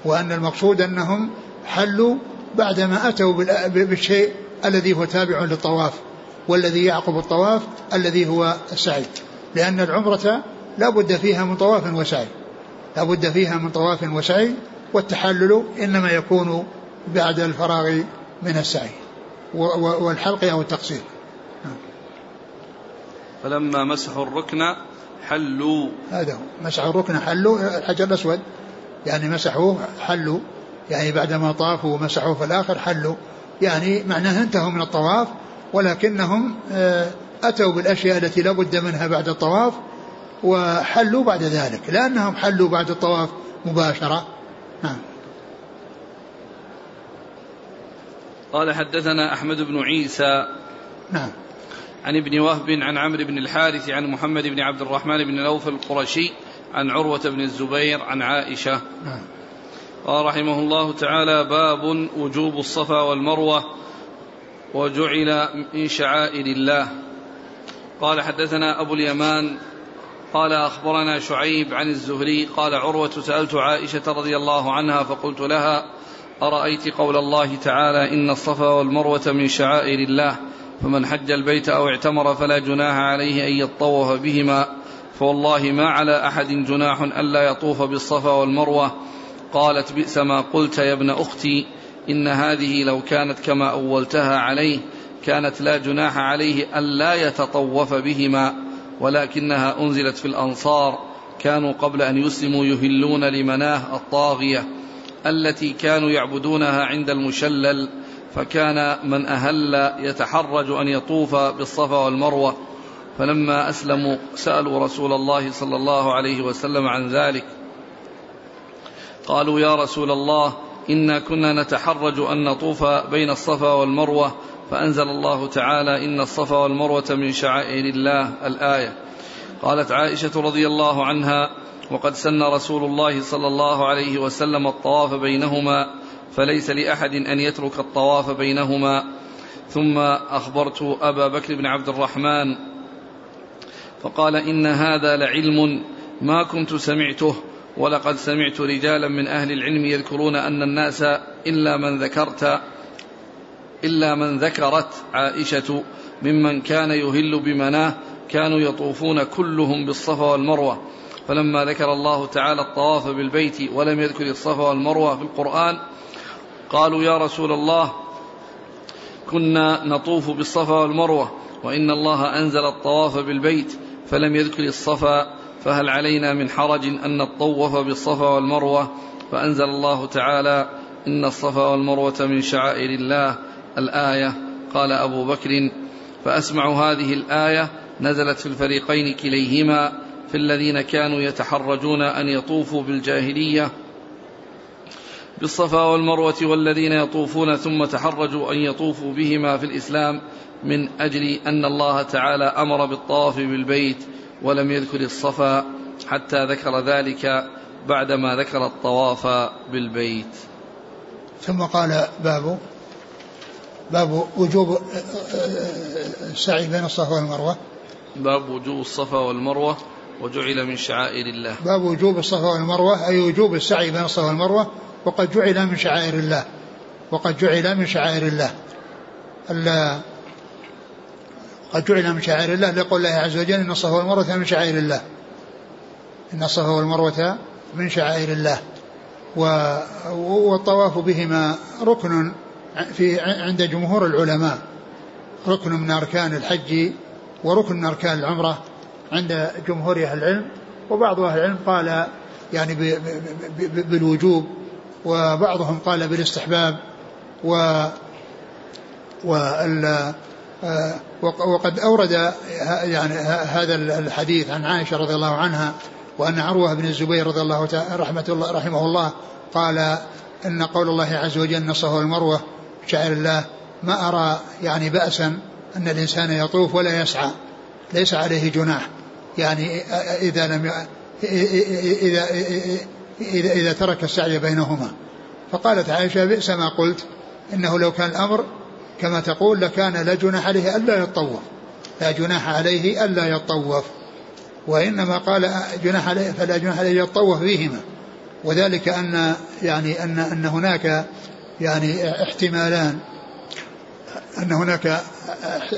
وأن المقصود أنهم حلوا بعدما أتوا بالشيء الذي هو تابع للطواف والذي يعقب الطواف الذي هو السعي. لأن العمرة لا بد فيها من طواف وسعي. لا بد فيها من طواف وسعي والتحلل إنما يكون بعد الفراغ من السعي والحلق أو التقصير. فلما مسحوا الركن حلوا. هذا هو. مسحوا الركن حلوا. الحجر الأسود. يعني مسحوه حلوا. يعني بعدما طافوا ومسحوه في الآخر حلوا. يعني معناه انتهوا من الطواف ولكنهم آه، أتوا بالأشياء التي لا بد منها بعد الطواف وحلوا بعد ذلك. لأنهم حلوا بعد الطواف مباشرة. نعم. قال حدثنا أحمد بن عيسى. نعم. عن ابن وهب عن عمرو بن الحارث عن محمد بن عبد الرحمن بن نوفل القرشي عن عروة بن الزبير عن عائشة. نعم. قال رحمه الله تعالى باب وجوب الصفا والمروة وجعل من شعائر الله. قال حدثنا أبو اليمان قال أخبرنا شعيب عن الزهري قال عروة سألت عائشة رضي الله عنها فقلت لها أرأيت قول الله تعالى إن الصفا والمروة من شعائر الله؟ فمن حج البيت أو اعتمر فلا جناح عليه أن يطوف بهما. فوالله ما على أحد جناح ألا يطوف بالصفا والمروة. قالت بئس ما قلت يا ابن أختي. إن هذه لو كانت كما أولتها عليه كانت لا جناح عليه ألا يتطوف بهما. ولكنها أنزلت في الأنصار. كانوا قبل أن يسلموا يهلون لمناه الطاغية التي كانوا يعبدونها عند المشلل. فكان من أهل يتحرج أن يطوف بالصفا والمروة. فلما أسلموا سألوا رسول الله صلى الله عليه وسلم عن ذلك. قالوا يا رسول الله إنا كنا نتحرج أن نطوف بين الصفا والمروة فأنزل الله تعالى إن الصفا والمروة من شعائر الله الآية. قالت عائشة رضي الله عنها وقد سن رسول الله صلى الله عليه وسلم الطواف بينهما فليس لأحد أن يترك الطواف بينهما. ثم أخبرت أبا بكر بن عبد الرحمن فقال إن هذا لعلم ما كنت سمعته ولقد سمعت رجالا من أهل العلم يذكرون أن الناس إلا من ذكرت إلا من ذكرت عائشة ممن كان يهل بمناه كانوا يطوفون كلهم بالصفا والمروة. فلما ذكر الله تعالى الطواف بالبيت ولم يذكر الصفا والمروة في القرآن قالوا يا رسول الله كنا نطوف بالصفا والمروة وإن الله أنزل الطواف بالبيت فلم يذكر الصفا فهل علينا من حرج أن نطوف بالصفا والمروة؟ فأنزل الله تعالى إن الصفا والمروة من شعائر الله الآية قال أبو بكر فأسمع هذه الآية نزلت في الفريقين كليهما في الذين كانوا يتحرجون أن يطوفوا بالجاهلية بالصفا والمروة والذين يطوفون ثم تحرجوا أن يطوفوا بهما في الإسلام من أجل أن الله تعالى أمر بالطواف بالبيت ولم يذكر الصفا حتى ذكر ذلك بعدما ذكر الطواف بالبيت. ثم قال باب باب وجوب السعي بين الصفا والمروة. باب وجوب الصفا والمروة وجعل من شعائر الله. باب وجوب الصفا والمروة أي وجوب السعي بين الصفا والمروة وقد جعل من شعائر الله. وقد جعل من شعائر الله. قد جعل من شعائر الله لقول الله عز وجل إن الصفا والمروة من شعائر الله. إن الصفا والمروة من شعائر الله. والطواف بهما ركن في عند جمهور العلماء. ركن من أركان الحج وركن من أركان العمرة عند جمهور أهل العلم. وبعض أهل العلم قال يعني بالوجوب وبعضهم قال بالاستحباب و وال وقد أورد يعني هذا الحديث عن عائشة رضي الله عنها وأن عروة بن الزبير رضي الله رحمة الله رحمه الله قال إن قول الله عز وجل أن الصفا والمروة شعر الله ما أرى يعني بأسا أن الإنسان يطوف ولا يسعى ليس عليه جناح يعني إذا لم إذا, إذا ترك السعي بينهما. فقالت عائشة بئس ما قلت. إنه لو كان الأمر كما تقول لكان لا جناح عليه ألا يطوف لا جناح عليه ألا يطوف وإنما قال جناح عليه فلا جناح عليه يطوف فيهما وذلك أن يعني أن أن هناك يعني احتمالان. أن هناك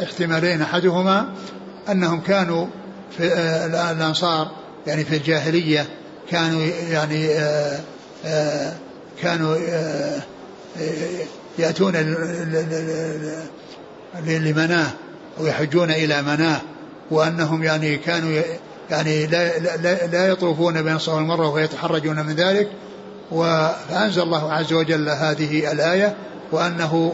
احتمالين أحدهما أنهم كانوا في الأنصار يعني في الجاهلية كانوا يعني كانوا يأتون لمناه ويحجون إلى مناه وأنهم يعني كانوا يعني لا, لا, لا يطوفون بين الصفا والمروة ويتحرجون من ذلك. فأنزل الله عز وجل هذه الآية وأنه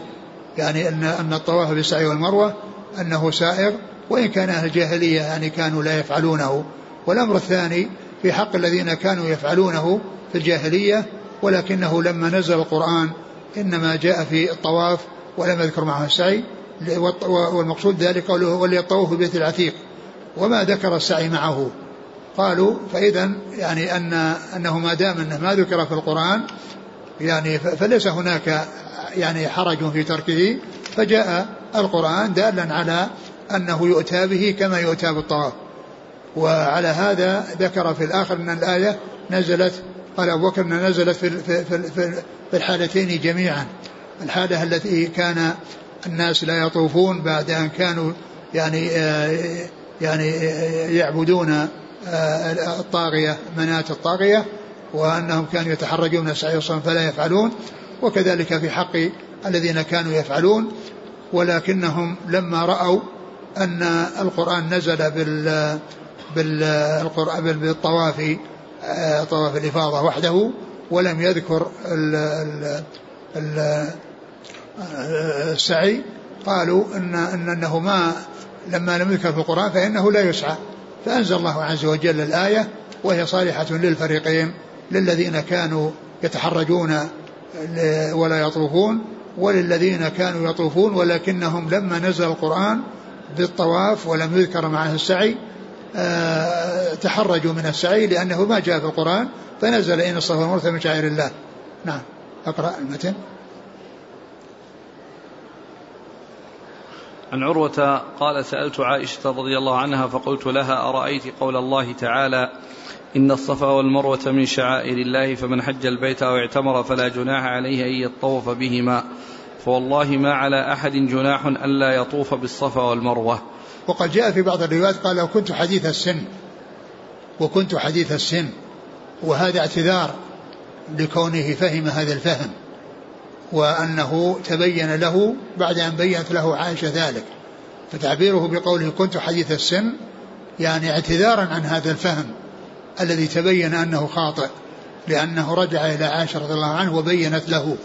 يعني أن أن الطواف بالسعي والمروة أنه سائغ وإن كان أهل الجاهلية يعني كانوا لا يفعلونه. والأمر الثاني في حق الذين كانوا يفعلونه في الجاهلية ولكنه لما نزل القرآن إنما جاء في الطواف ولم يذكر معه السعي والمقصود ذلك قوله وليطوف ببيت العتيق. وما ذكر السعي معه. قالوا فإذا يعني أن أنه ما دام أنه ما ذكر في القرآن يعني فليس هناك يعني حرج في تركه. فجاء القرآن دالا على أنه يؤتى به كما يؤتى بالطواف. وعلى هذا ذكر في الآخر أن الآية نزلت قال أبو بكر نزلت في, في, في, في الحالتين جميعا. الحالة التي كان الناس لا يطوفون بعد أن كانوا يعني آه، يعني يعبدون آه، الطاغية مناة الطاغية وأنهم كانوا يتحرجون السعي فلا يفعلون. وكذلك في حق الذين كانوا يفعلون. ولكنهم لما رأوا أن القرآن نزل بال بالطواف آه، طواف الإفاضة وحده ولم يذكر ال ال ال السعي. قالوا إن, إن أنه ما لما لم يذكر في القرآن فإنه لا يسعى. فأنزل الله عز وجل الآية وهي صالحة للفريقين للذين كانوا يتحرجون ولا يطوفون وللذين كانوا يطوفون ولكنهم لما نزل القرآن بالطواف ولم يذكر معه السعي تحرجوا من السعي لأنه ما جاء في القرآن فنزل إن الصفا والمروة من شعائر الله. نعم. أقرأ المتن. عن عروة قال سألت عائشة رضي الله عنها فقلت لها أرأيت قول الله تعالى إن الصفا والمروة من شعائر الله فمن حج البيت أو اعتمر فلا جناح عليه أن يطوف بهما. فوالله ما على أحد جناح ألا يطوف بالصفا والمروة. وقد جاء في بعض الروايات قال لو كنت حديث السن وكنت حديث السن وهذا اعتذار لكونه فهم هذا الفهم وأنه تبين له بعد أن بينت له عائشة ذلك. فتعبيره بقوله كنت حديث السن يعني اعتذارا عن هذا الفهم الذي تبين أنه خاطئ لأنه رجع إلى عائشة رضي الله عنه وبينت له.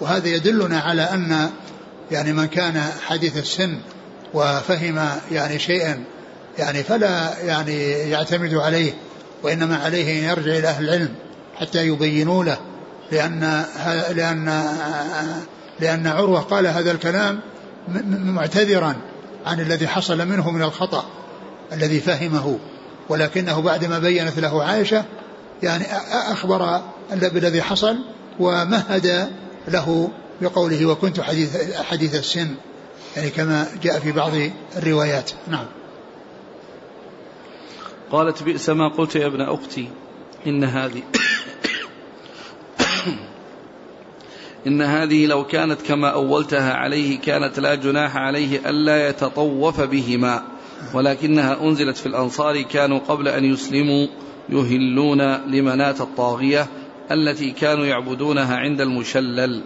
وهذا يدلنا على أن يعني من كان حديث السن وفهم يعني شيئا يعني فلا يعني يعتمد عليه وإنما عليه أن يرجع إلى أهل العلم حتى يبينوا له لأن لأن لأن عروة قال هذا الكلام معتذرا عن الذي حصل منه من الخطأ الذي فهمه. ولكنه بعدما بينت له عائشة يعني أخبر بالذي حصل ومهد له بقوله وكنت حديث حديث السن. يعني كما جاء في بعض الروايات. نعم. قالت بئس ما قلت يا ابن أختي إن هذه *coughs* إن هذه لو كانت كما أولتها عليه كانت لا جناح عليه ألا يتطوف بهما ولكنها أنزلت في الأنصار كانوا قبل أن يسلموا يهلون لمناة الطاغية التي كانوا يعبدونها عند المشلل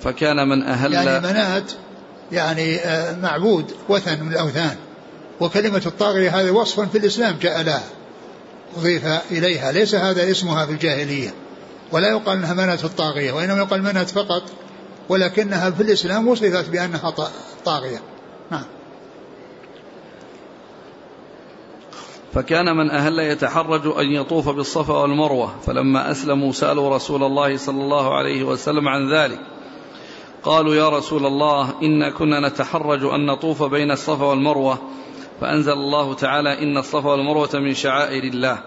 فكان من أهل يعني منات يعني آه، معبود وثن من الأوثان. وكلمة الطاغية هذا وصف في الإسلام جاء لها أضيف إليها. ليس هذا اسمها في الجاهلية. ولا يقال أنها منات الطاغية وإنما يقال منات فقط ولكنها في الإسلام وصفت بأنها طاغية. نعم. فكان من أهل يتحرج أن يطوف بالصفا والمروة فلما أسلموا سألوا رسول الله صلى الله عليه وسلم عن ذلك. قالوا يا رسول الله إنا كنا نتحرج أن نطوف بين الصفا والمروة فأنزل الله تعالى إن الصفا والمروة من شعائر الله.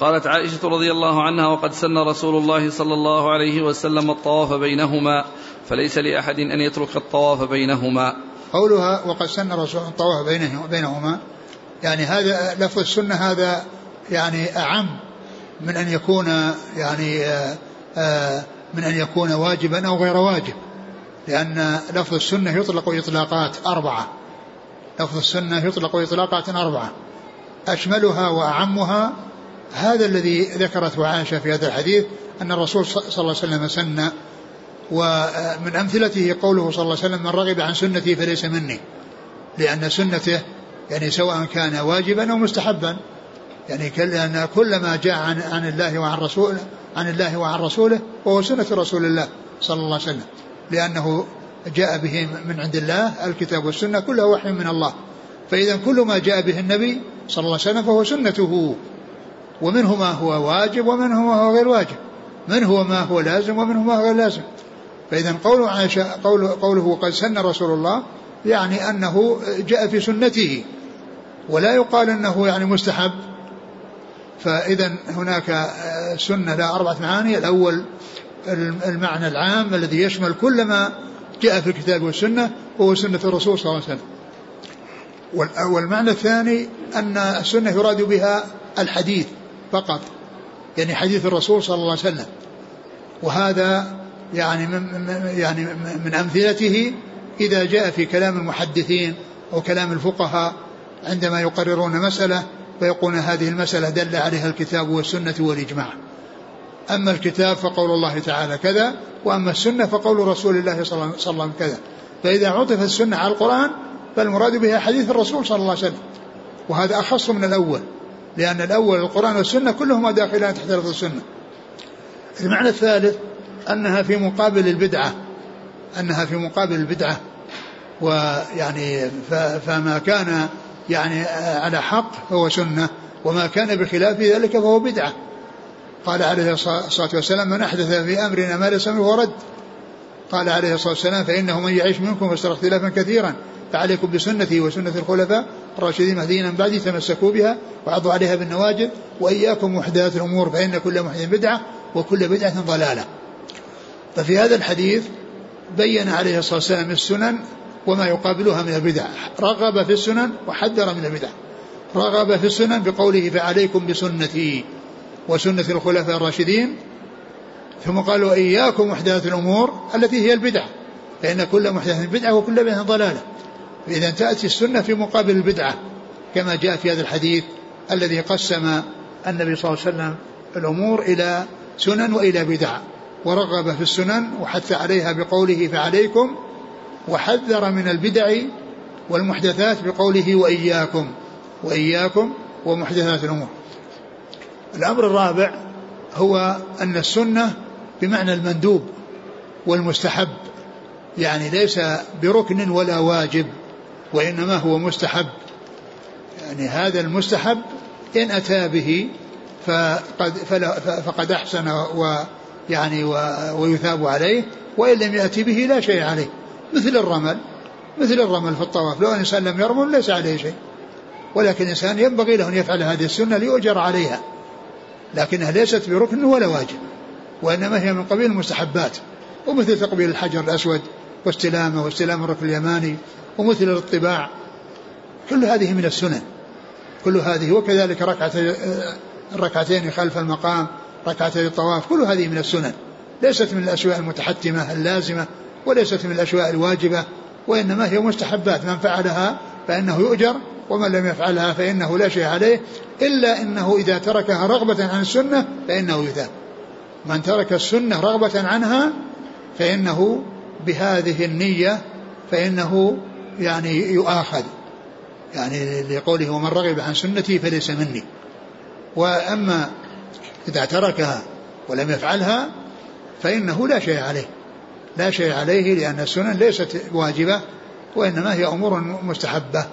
قالت عائشة رضي الله عنها وقد سن رسول الله صلى الله عليه وسلم الطواف بينهما فليس لأحد أن يترك الطواف بينهما. قولها وقد سن رسول الطواف بينهما. يعني هذا لفظ السنة هذا يعني أعم من أن يكون يعني آآ آآ من أن يكون واجبا أو غير واجب لأن لفظ السنة يطلق إطلاقات أربعة. لفظ السنة يطلق إطلاقات أربعة. أشملها وأعمها هذا الذي ذكرته عائشة في هذا الحديث أن الرسول صلى الله عليه وسلم سن ومن أمثلته قوله صلى الله عليه وسلم من رغب عن سنتي فليس مني. لأن سنته يعني سواء كان واجبا أو مستحبا يعني لأن كل ما جاء عن, عن الله وعن رسوله عن الله وعن رسوله وهو سنة رسول الله صلى الله عليه وسلم. لأنه جاء به من عند الله الكتاب والسنة كلها وحي من الله. فإذا كل ما جاء به النبي صلى الله عليه وسلم فهو سنته. ومنه ما هو واجب ومنه ما هو غير واجب. من هو ما هو لازم ومنه ما هو غير لازم. فإذا قول عائشة قوله, قوله قد سن رسول الله يعني أنه جاء في سنته. ولا يقال أنه يعني مستحب. فإذا هناك سنة لها أربعة معاني. الأول المعنى العام الذي يشمل كل ما جاء في الكتاب والسنة وهو سنة الرسول صلى الله عليه وسلم. والمعنى الثاني أن السنة يراد بها الحديث فقط يعني حديث الرسول صلى الله عليه وسلم. وهذا يعني من يعني من أمثلته إذا جاء في كلام المحدثين أو كلام الفقهاء عندما يقررون مسألة ويقولون هذه المسألة دل عليها الكتاب والسنة والإجماع. أما الكتاب فقول الله تعالى كذا وأما السنة فقول رسول الله صلى الله عليه وسلم كذا. فإذا عطف السنة على القرآن فالمراد بها حديث الرسول صلى الله عليه وسلم. وهذا أخص من الأول لأن الأول القرآن والسنة كلهما داخلان تحت لفظ السنة. المعنى الثالث أنها في مقابل البدعة أنها في مقابل البدعة ويعني فما كان يعني على حق فهو سنة وما كان بخلاف ذلك فهو بدعة. قال عليه الصلاة والسلام من أحدث في أمرنا ما ليس منه رد. قال عليه الصلاة والسلام فإنه من يعيش منكم فسر اختلافا كثيرا. فعليكم بسنتي وسنة الخلفاء الراشدين المهديين من بعدي تمسكوا بها وعضوا عليها بالنواجذ وإياكم محدثات الأمور فإن كل محدث بدعة وكل بدعة ضلالة. ففي هذا الحديث بين عليه الصلاة والسلام السنن وما يقابلها من البدع. رغب في السنن وحذر من البدع. رغب في السنن بقوله فعليكم بسنتي وسنة الخلفاء الراشدين. ثم قال وإياكم محدثات الأمور التي هي البدع. فإن كل محدث بدعة وكل بدعة ضلالة. فإذا تأتي السنة في مقابل البدعة كما جاء في هذا الحديث الذي قسم النبي صلى الله عليه وسلم الأمور إلى سنن وإلى بدع. ورغب في السنن وحث عليها بقوله فعليكم وحذر من البدع والمحدثات بقوله وإياكم وإياكم ومحدثات الأمور. الأمر الرابع هو أن السنة بمعنى المندوب والمستحب يعني ليس بركن ولا واجب وإنما هو مستحب. يعني هذا المستحب إن أتى به فقد, فقد أحسن ويعني ويثاب عليه وإن لم يأتي به لا شيء عليه. مثل الرمل مثل الرمل في الطواف لو الإنسان لم يرمل ليس عليه شيء. ولكن الإنسان ينبغي له أن يفعل هذه السنة ليؤجر عليها. لكنها ليست بركن ولا واجب وإنما هي من قبيل المستحبات. ومثل تقبيل الحجر الأسود واستلامه واستلام الركن اليماني ومثل الاطباع. كل هذه من السنن. كل هذه وكذلك ركعتي الركعتين خلف المقام ركعتي الطواف كل هذه من السنن. ليست من الأشياء المتحتمة اللازمة وليست من الأشياء الواجبة وإنما هي مستحبات. من فعلها فإنه يؤجر ومن لم يفعلها فإنه لا شيء عليه إلا أنه إذا تركها رغبة عن السنة فإنه يثاب. من ترك السنة رغبة عنها فإنه بهذه النية فإنه يعني يؤاخذ. يعني لقوله ومن رغب عن سنتي فليس مني. وأما إذا تركها ولم يفعلها فإنه لا شيء عليه. لا شيء عليه لأن السنن ليست واجبة وإنما هي أمور مستحبة.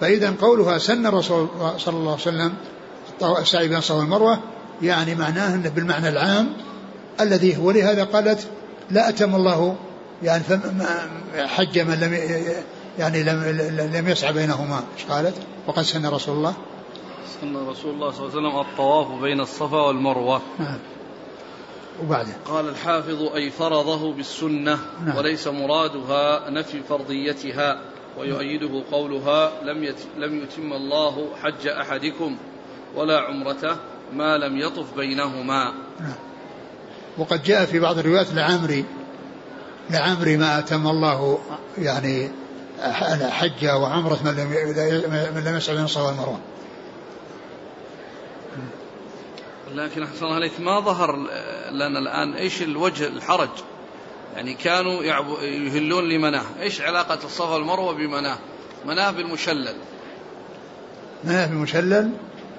فإذا قولها سن الرسول صلى الله عليه وسلم السعي بين الصفا والمروة يعني معناه أنه بالمعنى العام الذي هو لهذا قالت لا أتم الله يعني حج من لم يعني لم لم يسعى بينهما. إيش قالت؟ وقد سن رسول الله. سن رسول الله صلى الله عليه وسلم الطواف بين الصفا والمروة. نعم. وبعدين قال الحافظ أي فرضه بالسنة نعم. وليس مرادها نفي فرضيتها ويؤيده قولها لم يت لم يتم الله حج أحدكم ولا عمرته ما لم يطف بينهما نعم. وقد جاء في بعض الروايات لعمري لعمري ما أتم الله يعني حج وعمرة من لم من لم يسعى بين الصفا والمروة لكن أحسن عليك ما ظهر لنا الآن إيش الوجه الحرج؟ يعني كانوا يهلون لمناة. إيش علاقة الصفا والمروة بمناة؟ مناة بالمشلل. مناة بالمشلل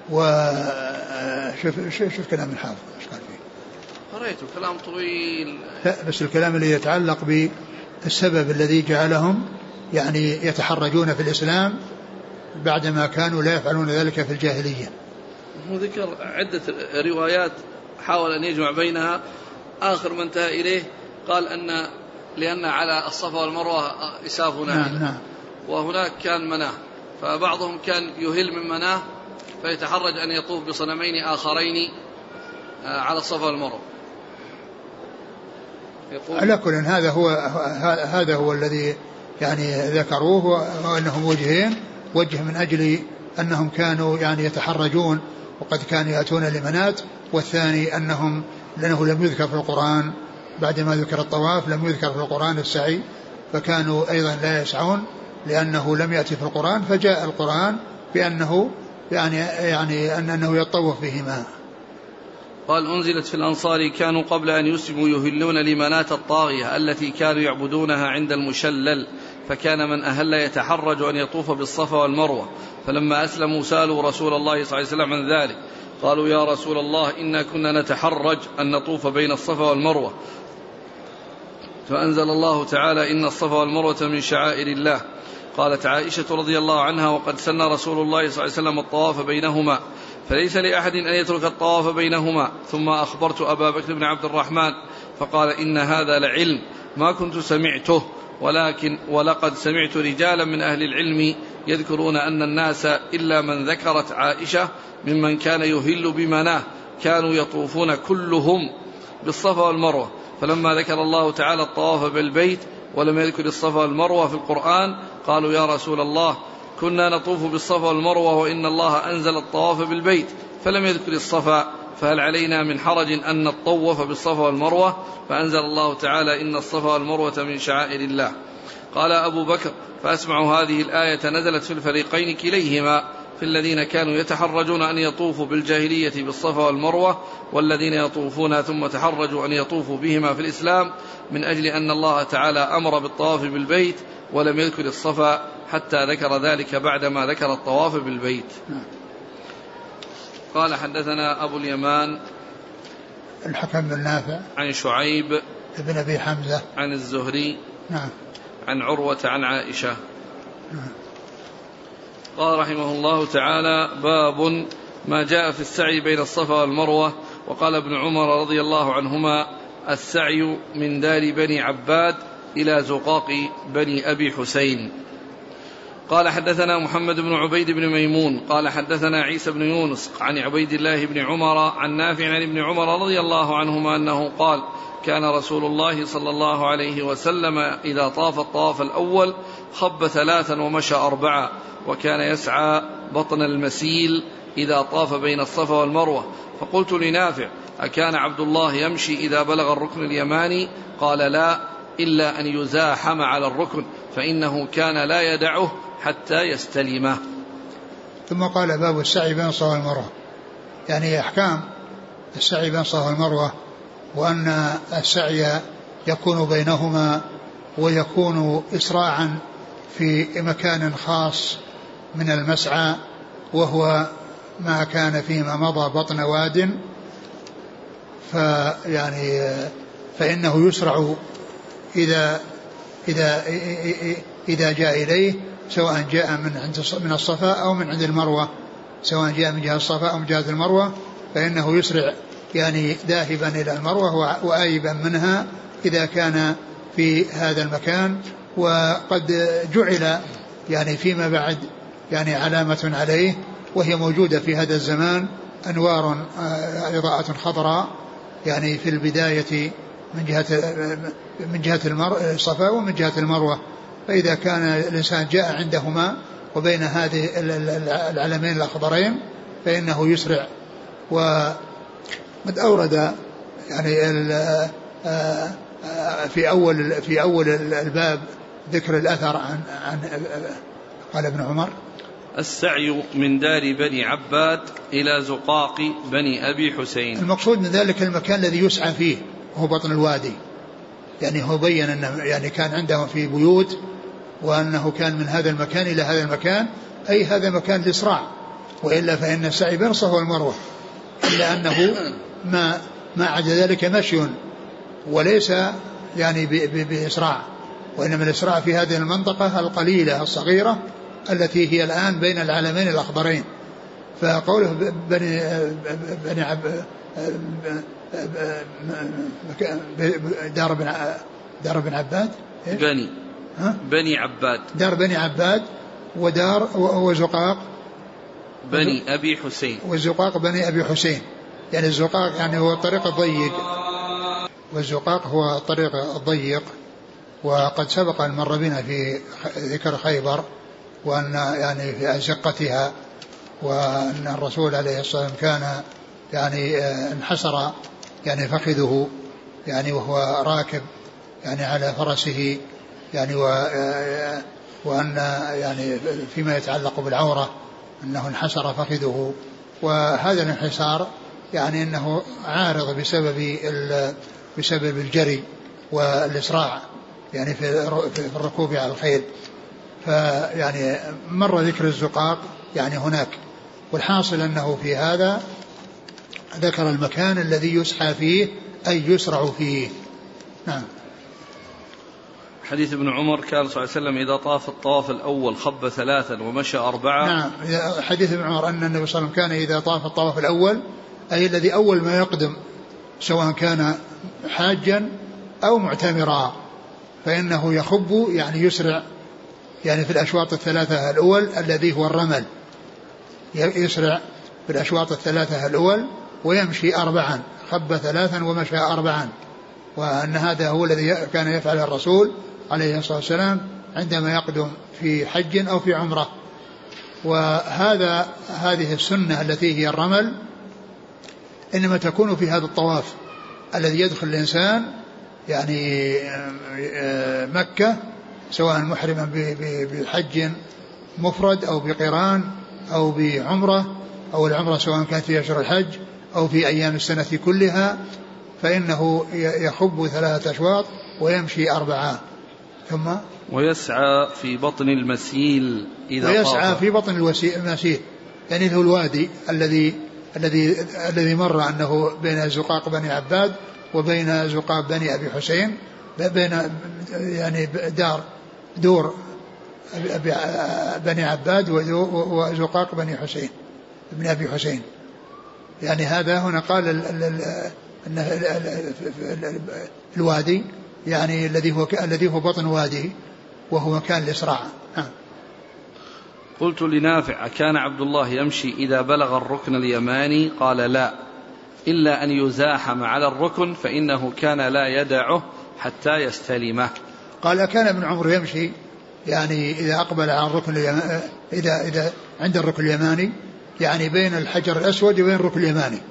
وشوف شوف, شوف كلام الحافظ إيش قال فيه. قريته كلام طويل. لا بس الكلام اللي يتعلق بالسبب الذي جعلهم يعني يتحرجون في الإسلام بعدما كانوا لا يفعلون ذلك في الجاهلية. هو ذكر عدة روايات حاول أن يجمع بينها. آخر ما انتهى إليه قال أن لأن على الصفا والمروة إساف نعم نعم. وهناك كان مناة. فبعضهم كان يهل من مناة فيتحرج أن يطوف بصنمين آخرين آه، على الصفا والمروة. على كل هذا هو هذا هو الذي يعني ذكروه وأنهم وجهين. وجه من أجل أنهم كانوا يعني يتحرجون وقد كانوا يأتون لمنات والثاني أنهم لأنه لم يذكر في القرآن بعدما ذكر الطواف لم يذكر في القرآن السعي فكانوا أيضا لا يسعون لأنه لم يأتي في القرآن فجاء القرآن بأنه يعني يعني أنه يطوف بهما. قال أنزلت في الأنصار كانوا قبل أن يسلموا يهلون لمناة الطاغية التي كانوا يعبدونها عند المشلل فكان من أهل يتحرج أن يطوف بالصفا والمروة فلما أسلموا سألوا رسول الله صلى الله عليه وسلم عن ذلك. قالوا يا رسول الله إنا كنا نتحرج أن نطوف بين الصفا والمروة. فأنزل الله تعالى إن الصفا والمروة من شعائر الله. قالت عائشة رضي الله عنها وقد سن رسول الله صلى الله عليه وسلم الطواف بينهما. فليس لأحد أن يترك الطواف بينهما. ثم أخبرت أبا بكر بن عبد الرحمن فقال إن هذا لعلم. ما كنت سمعته. ولكن ولقد سمعت رجالا من أهل العلم يذكرون أن الناس إلا من ذكرت عائشة ممن كان يهل بمناه كانوا يطوفون كلهم بالصفا والمروة. فلما ذكر الله تعالى الطواف بالبيت ولم يذكر الصفا والمروة في القرآن قالوا يا رسول الله كنا نطوف بالصفا والمروة وإن الله أنزل الطواف بالبيت فلم يذكر الصفا فهل علينا من حرج أن نطوف بالصفا والمروة؟ فأنزل الله تعالى إن الصفا والمروة من شعائر الله. قال أبو بكر فأسمع هذه الآية نزلت في الفريقين كليهما في الذين كانوا يتحرجون أن يطوفوا بالجاهلية بالصفا والمروة والذين يطوفون ثم تحرجوا أن يطوفوا بهما في الإسلام من أجل أن الله تعالى أمر بالطواف بالبيت ولم يذكر الصفا حتى ذكر ذلك بعدما ذكر الطواف بالبيت. قال حدثنا أبو اليمان الحكم بن نافع عن شعيب بن أبي حمزة. عن الزهري نعم. عن عروة عن عائشة. نعم. قال رحمه الله تعالى باب ما جاء في السعي بين الصفا والمروة. وقال ابن عمر رضي الله عنهما السعي من دار بني عباد إلى زقاق بني أبي حسين. قال حدثنا محمد بن عبيد بن ميمون قال حدثنا عيسى بن يونس عن عبيد الله بن عمر عن نافع عن ابن عمر رضي الله عنهما أنه قال كان رسول الله صلى الله عليه وسلم إذا طاف الطواف الأول خب ثلاثا ومشى اربعا وكان يسعى بطن المسيل إذا طاف بين الصفا والمروة فقلت لنافع أكان عبد الله يمشي إذا بلغ الركن اليماني قال لا إلا أن يزاحم على الركن فإنه كان لا يدعه حتى يستلمه ثم قال باب السعي بين الصفا والمروة. يعني أحكام. السعي بين الصفا والمروة وأن السعي يكون بينهما ويكون إسراعا في مكان خاص من المسعى وهو ما كان فيما مضى بطن واد. فيعني فإنه يسرع إذا إذا إذا جاء إليه سواء جاء من عند من الصفا أو من عند المروة. سواء جاء من جهة الصفا أو من جهة المروة فإنه يسرع يعني ذاهبا إلى المروة وآيبا منها إذا كان في هذا المكان. وقد جعل يعني فيما بعد يعني علامة عليه وهي موجودة في هذا الزمان أنوار آه، إضاءة خضراء يعني في البداية من جهة من جهة الصفا ومن جهة المروة. فإذا كان الإنسان جاء عندهما وبين هذه العلمين الأخضرين فإنه يسرع. وقد أورد يعني آه، آه، في أول في أول الباب ذكر الأثر عن عن قال ابن عمر. السعي من دار بني عباد إلى زقاق بني أبي حسين. المقصود من ذلك المكان الذي يسعى فيه وهو بطن الوادي. يعني هو بين أنه يعني كان عندهم في بيوت وأنه كان من هذا المكان إلى هذا المكان أي هذا مكان الإسراع وإلا فإن السعي بين الصفا والمروة. إلا أنه ما ما عدا ذلك مشي وليس يعني بإسراع. وإنما الإسراع في هذه المنطقة القليلة الصغيرة التي هي الآن بين العلمين الأخضرين. فقوله بني بني دار بن دار بن عباد بني. ها؟ بني عباد. دار بني عباد ودار وزقاق بني أبي حسين. وزقاق بني أبي حسين. يعني الزقاق يعني هو الطريق الضيق والزقاق هو الطريق الضيق وقد سبق أن مر بنا في ذكر خيبر وأن يعني في أزقتها وأن الرسول عليه الصلاة والسلام كان يعني آه، انحسر يعني فخذه يعني وهو راكب يعني على فرسه يعني و وأن يعني فيما يتعلق بالعورة أنه انحسر فخذه وهذا الانحسار يعني أنه عارض بسبب بسبب الجري والإسراع يعني في الركوب على الخيل. فيعني مر ذكر الزقاق يعني هناك والحاصل أنه في هذا ذكر المكان الذي يسعى فيه أي يسرع فيه. نعم. حديث ابن عمر كان صلى الله عليه وسلم إذا طاف الطواف الأول خب ثلاثا ومشى أربعة. نعم. حديث ابن عمر أن النبي صلى الله عليه وسلم كان إذا طاف الطواف الأول أي الذي أول ما يقدم سواء كان حاجا أو معتمرا فإنه يخب يعني يسرع يعني في الأشواط الثلاثة الأول الذي هو الرمل. يسرع في الأشواط الثلاثة الأول ويمشي أربعا خب ثلاثا ومشى أربعا. وأن هذا هو الذي كان يفعله الرسول عليه الصلاة والسلام عندما يقدم في حج أو في عمرة. وهذا هذه السنة التي هي الرمل إنما تكون في هذا الطواف الذي يدخل الإنسان يعني مكة سواء محرما بحج مفرد أو بقران أو بعمرة أو العمرة سواء كانت في أشهر الحج. أو في أيام السنة كلها فإنه يخب ثلاثة أشواط ويمشي أربعة. ثم؟ ويسعى في بطن المسيل إذا ويسعى طاف. في بطن المسيل. يعني هو الوادي الذي الذي الذي مر أنه بين زقاق بني عباد وبين زقاق بني أبي حسين بين يعني دار دور بني عباد وزقاق بني حسين ابن أبي حسين. يعني هذا هنا قال الوادي يعني الذي هو الذي هو بطن وادي وهو مكان الاسراع نعم. قلت لنافع كان عبد الله يمشي إذا بلغ الركن اليماني؟ قال لا. إلا أن يزاحم على الركن فإنه كان لا يدعه حتى يستلمه. قال كان ابن عمر يمشي يعني إذا أقبل على الركن إذا إذا عند الركن اليماني يعني بين الحجر الأسود وبين الركن اليماني.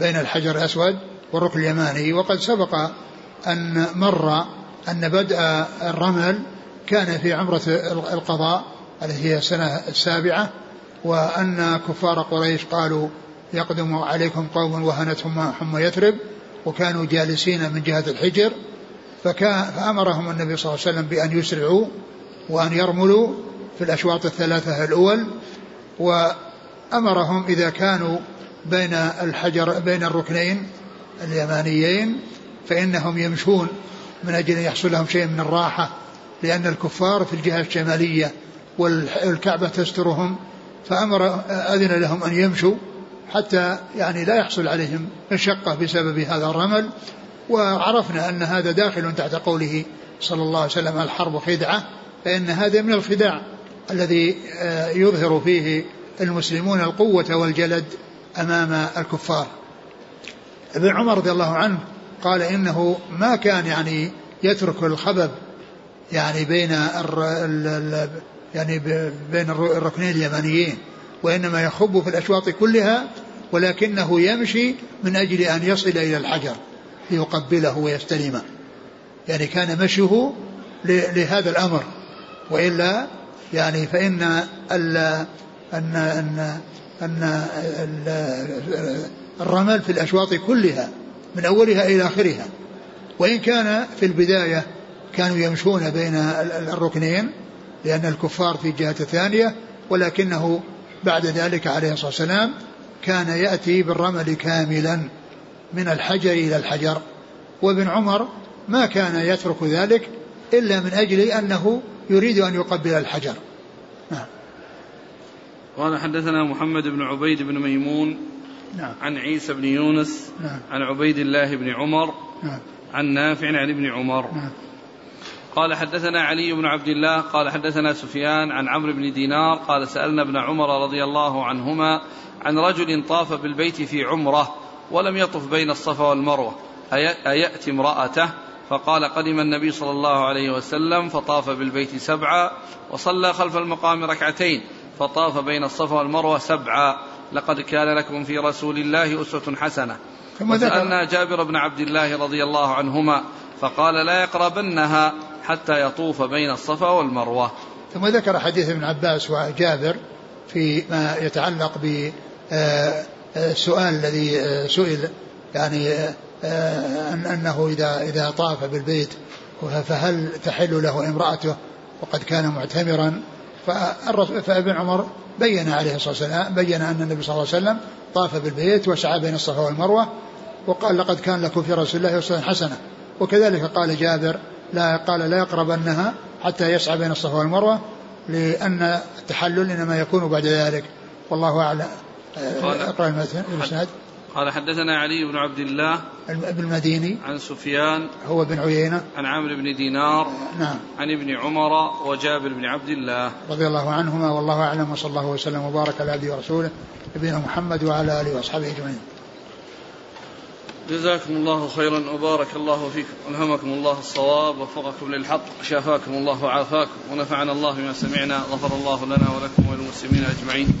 بين الحجر الأسود والركن اليماني. وقد سبق أن مر أن بدء الرمل كان في عمرة القضاء التي هي السنة السابعة وأن كفار قريش قالوا يقدم عليكم قوم وهنتهم حمى يثرب وكانوا جالسين من جهة الحجر. فأمرهم النبي صلى الله عليه وسلم بأن يسرعوا وأن يرملوا في الأشواط الثلاثة الأول. وأمرهم إذا كانوا بين الحجر بين الركنين اليمانيين فإنهم يمشون من أجل أن يحصل لهم شيء من الراحة لأن الكفار في الجهة الشمالية والكعبة تسترهم فأمر أذن لهم أن يمشوا حتى يعني لا يحصل عليهم مشقة بسبب هذا الرمل. وعرفنا أن هذا داخل تحت قوله صلى الله عليه وسلم الحرب خدعة فإن هذا من الخداع الذي آه، يظهر فيه المسلمون القوة والجلد أمام الكفار. ابن عمر رضي الله عنه قال إنه ما كان يعني يترك الخبب يعني بين ال يعني بين الركنين اليمانيين وإنما يخب في الأشواط كلها ولكنه يمشي من أجل أن يصل إلى الحجر ليقبله ويستلمه. يعني كان مشيه لهذا الأمر وإلا يعني فإن ال أن أن أن الرمل في الأشواط كلها من أولها إلى آخرها. وإن كان في البداية كانوا يمشون بين الركنين لأن الكفار في الجهة الثانية ولكنه بعد ذلك عليه الصلاة والسلام كان يأتي بالرمل كاملا من الحجر إلى الحجر. وابن عمر ما كان يترك ذلك إلا من أجل أنه يريد أن يقبل الحجر. قال حدثنا محمد بن عبيد بن ميمون نعم. عن عيسى بن يونس نعم. عن عبيد الله بن عمر نعم. عن نافع عن ابن عمر. نعم. قال حدثنا علي بن عبد الله قال حدثنا سفيان عن عمرو بن دينار قال سألنا ابن عمر رضي الله عنهما عن رجل طاف بالبيت في عمرة ولم يطف بين الصفا والمروة. أيأتي امرأته؟ فقال قدم النبي صلى الله عليه وسلم فطاف بالبيت سبعا وصلى خلف المقام ركعتين. فطاف بين الصفا والمروة سبعا. لقد كان لكم في رسول الله أسوة حسنة. وسألنا جابر بن عبد الله رضي الله عنهما فقال لا يقربنها حتى يطوف بين الصفا والمروة. ثم ذكر حديث ابن عباس وجابر في ما يتعلق ب آه، السؤال الذي آه، سئل يعني آه، أنه إذا إذا طاف بالبيت فهل تحل له امرأته؟ وقد كان معتمرا. فابن عمر بين عليه الصلاة والسلام بين أن النبي صلى الله عليه وسلم طاف بالبيت وسعى بين الصفا والمروة وقال لقد كان لكم في رسول الله أسوة حسنة. وكذلك قال جابر لا قال لا يقربنها حتى يسعى بين الصفا والمروة لأن التحلل إنما يكون بعد ذلك. والله أعلم. أقرأ المسند قال حدثنا علي بن عبد الله ابن المديني. عن سفيان. هو بن عيينة. عن عمرو بن دينار. نعم. عن ابن عمر وجابر بن عبد الله. رضي الله عنهما والله أعلم وصلى الله وسلم وبارك على عبده ورسوله نبينا محمد وعلى آله وأصحابه أجمعين. جزاكم الله خيرا وبارك الله فيكم. ألهمكم الله الصواب وفقكم للحق شافاكم الله وعافاكم ونفعنا الله بما سمعنا غفر الله لنا ولكم وللمسلمين أجمعين.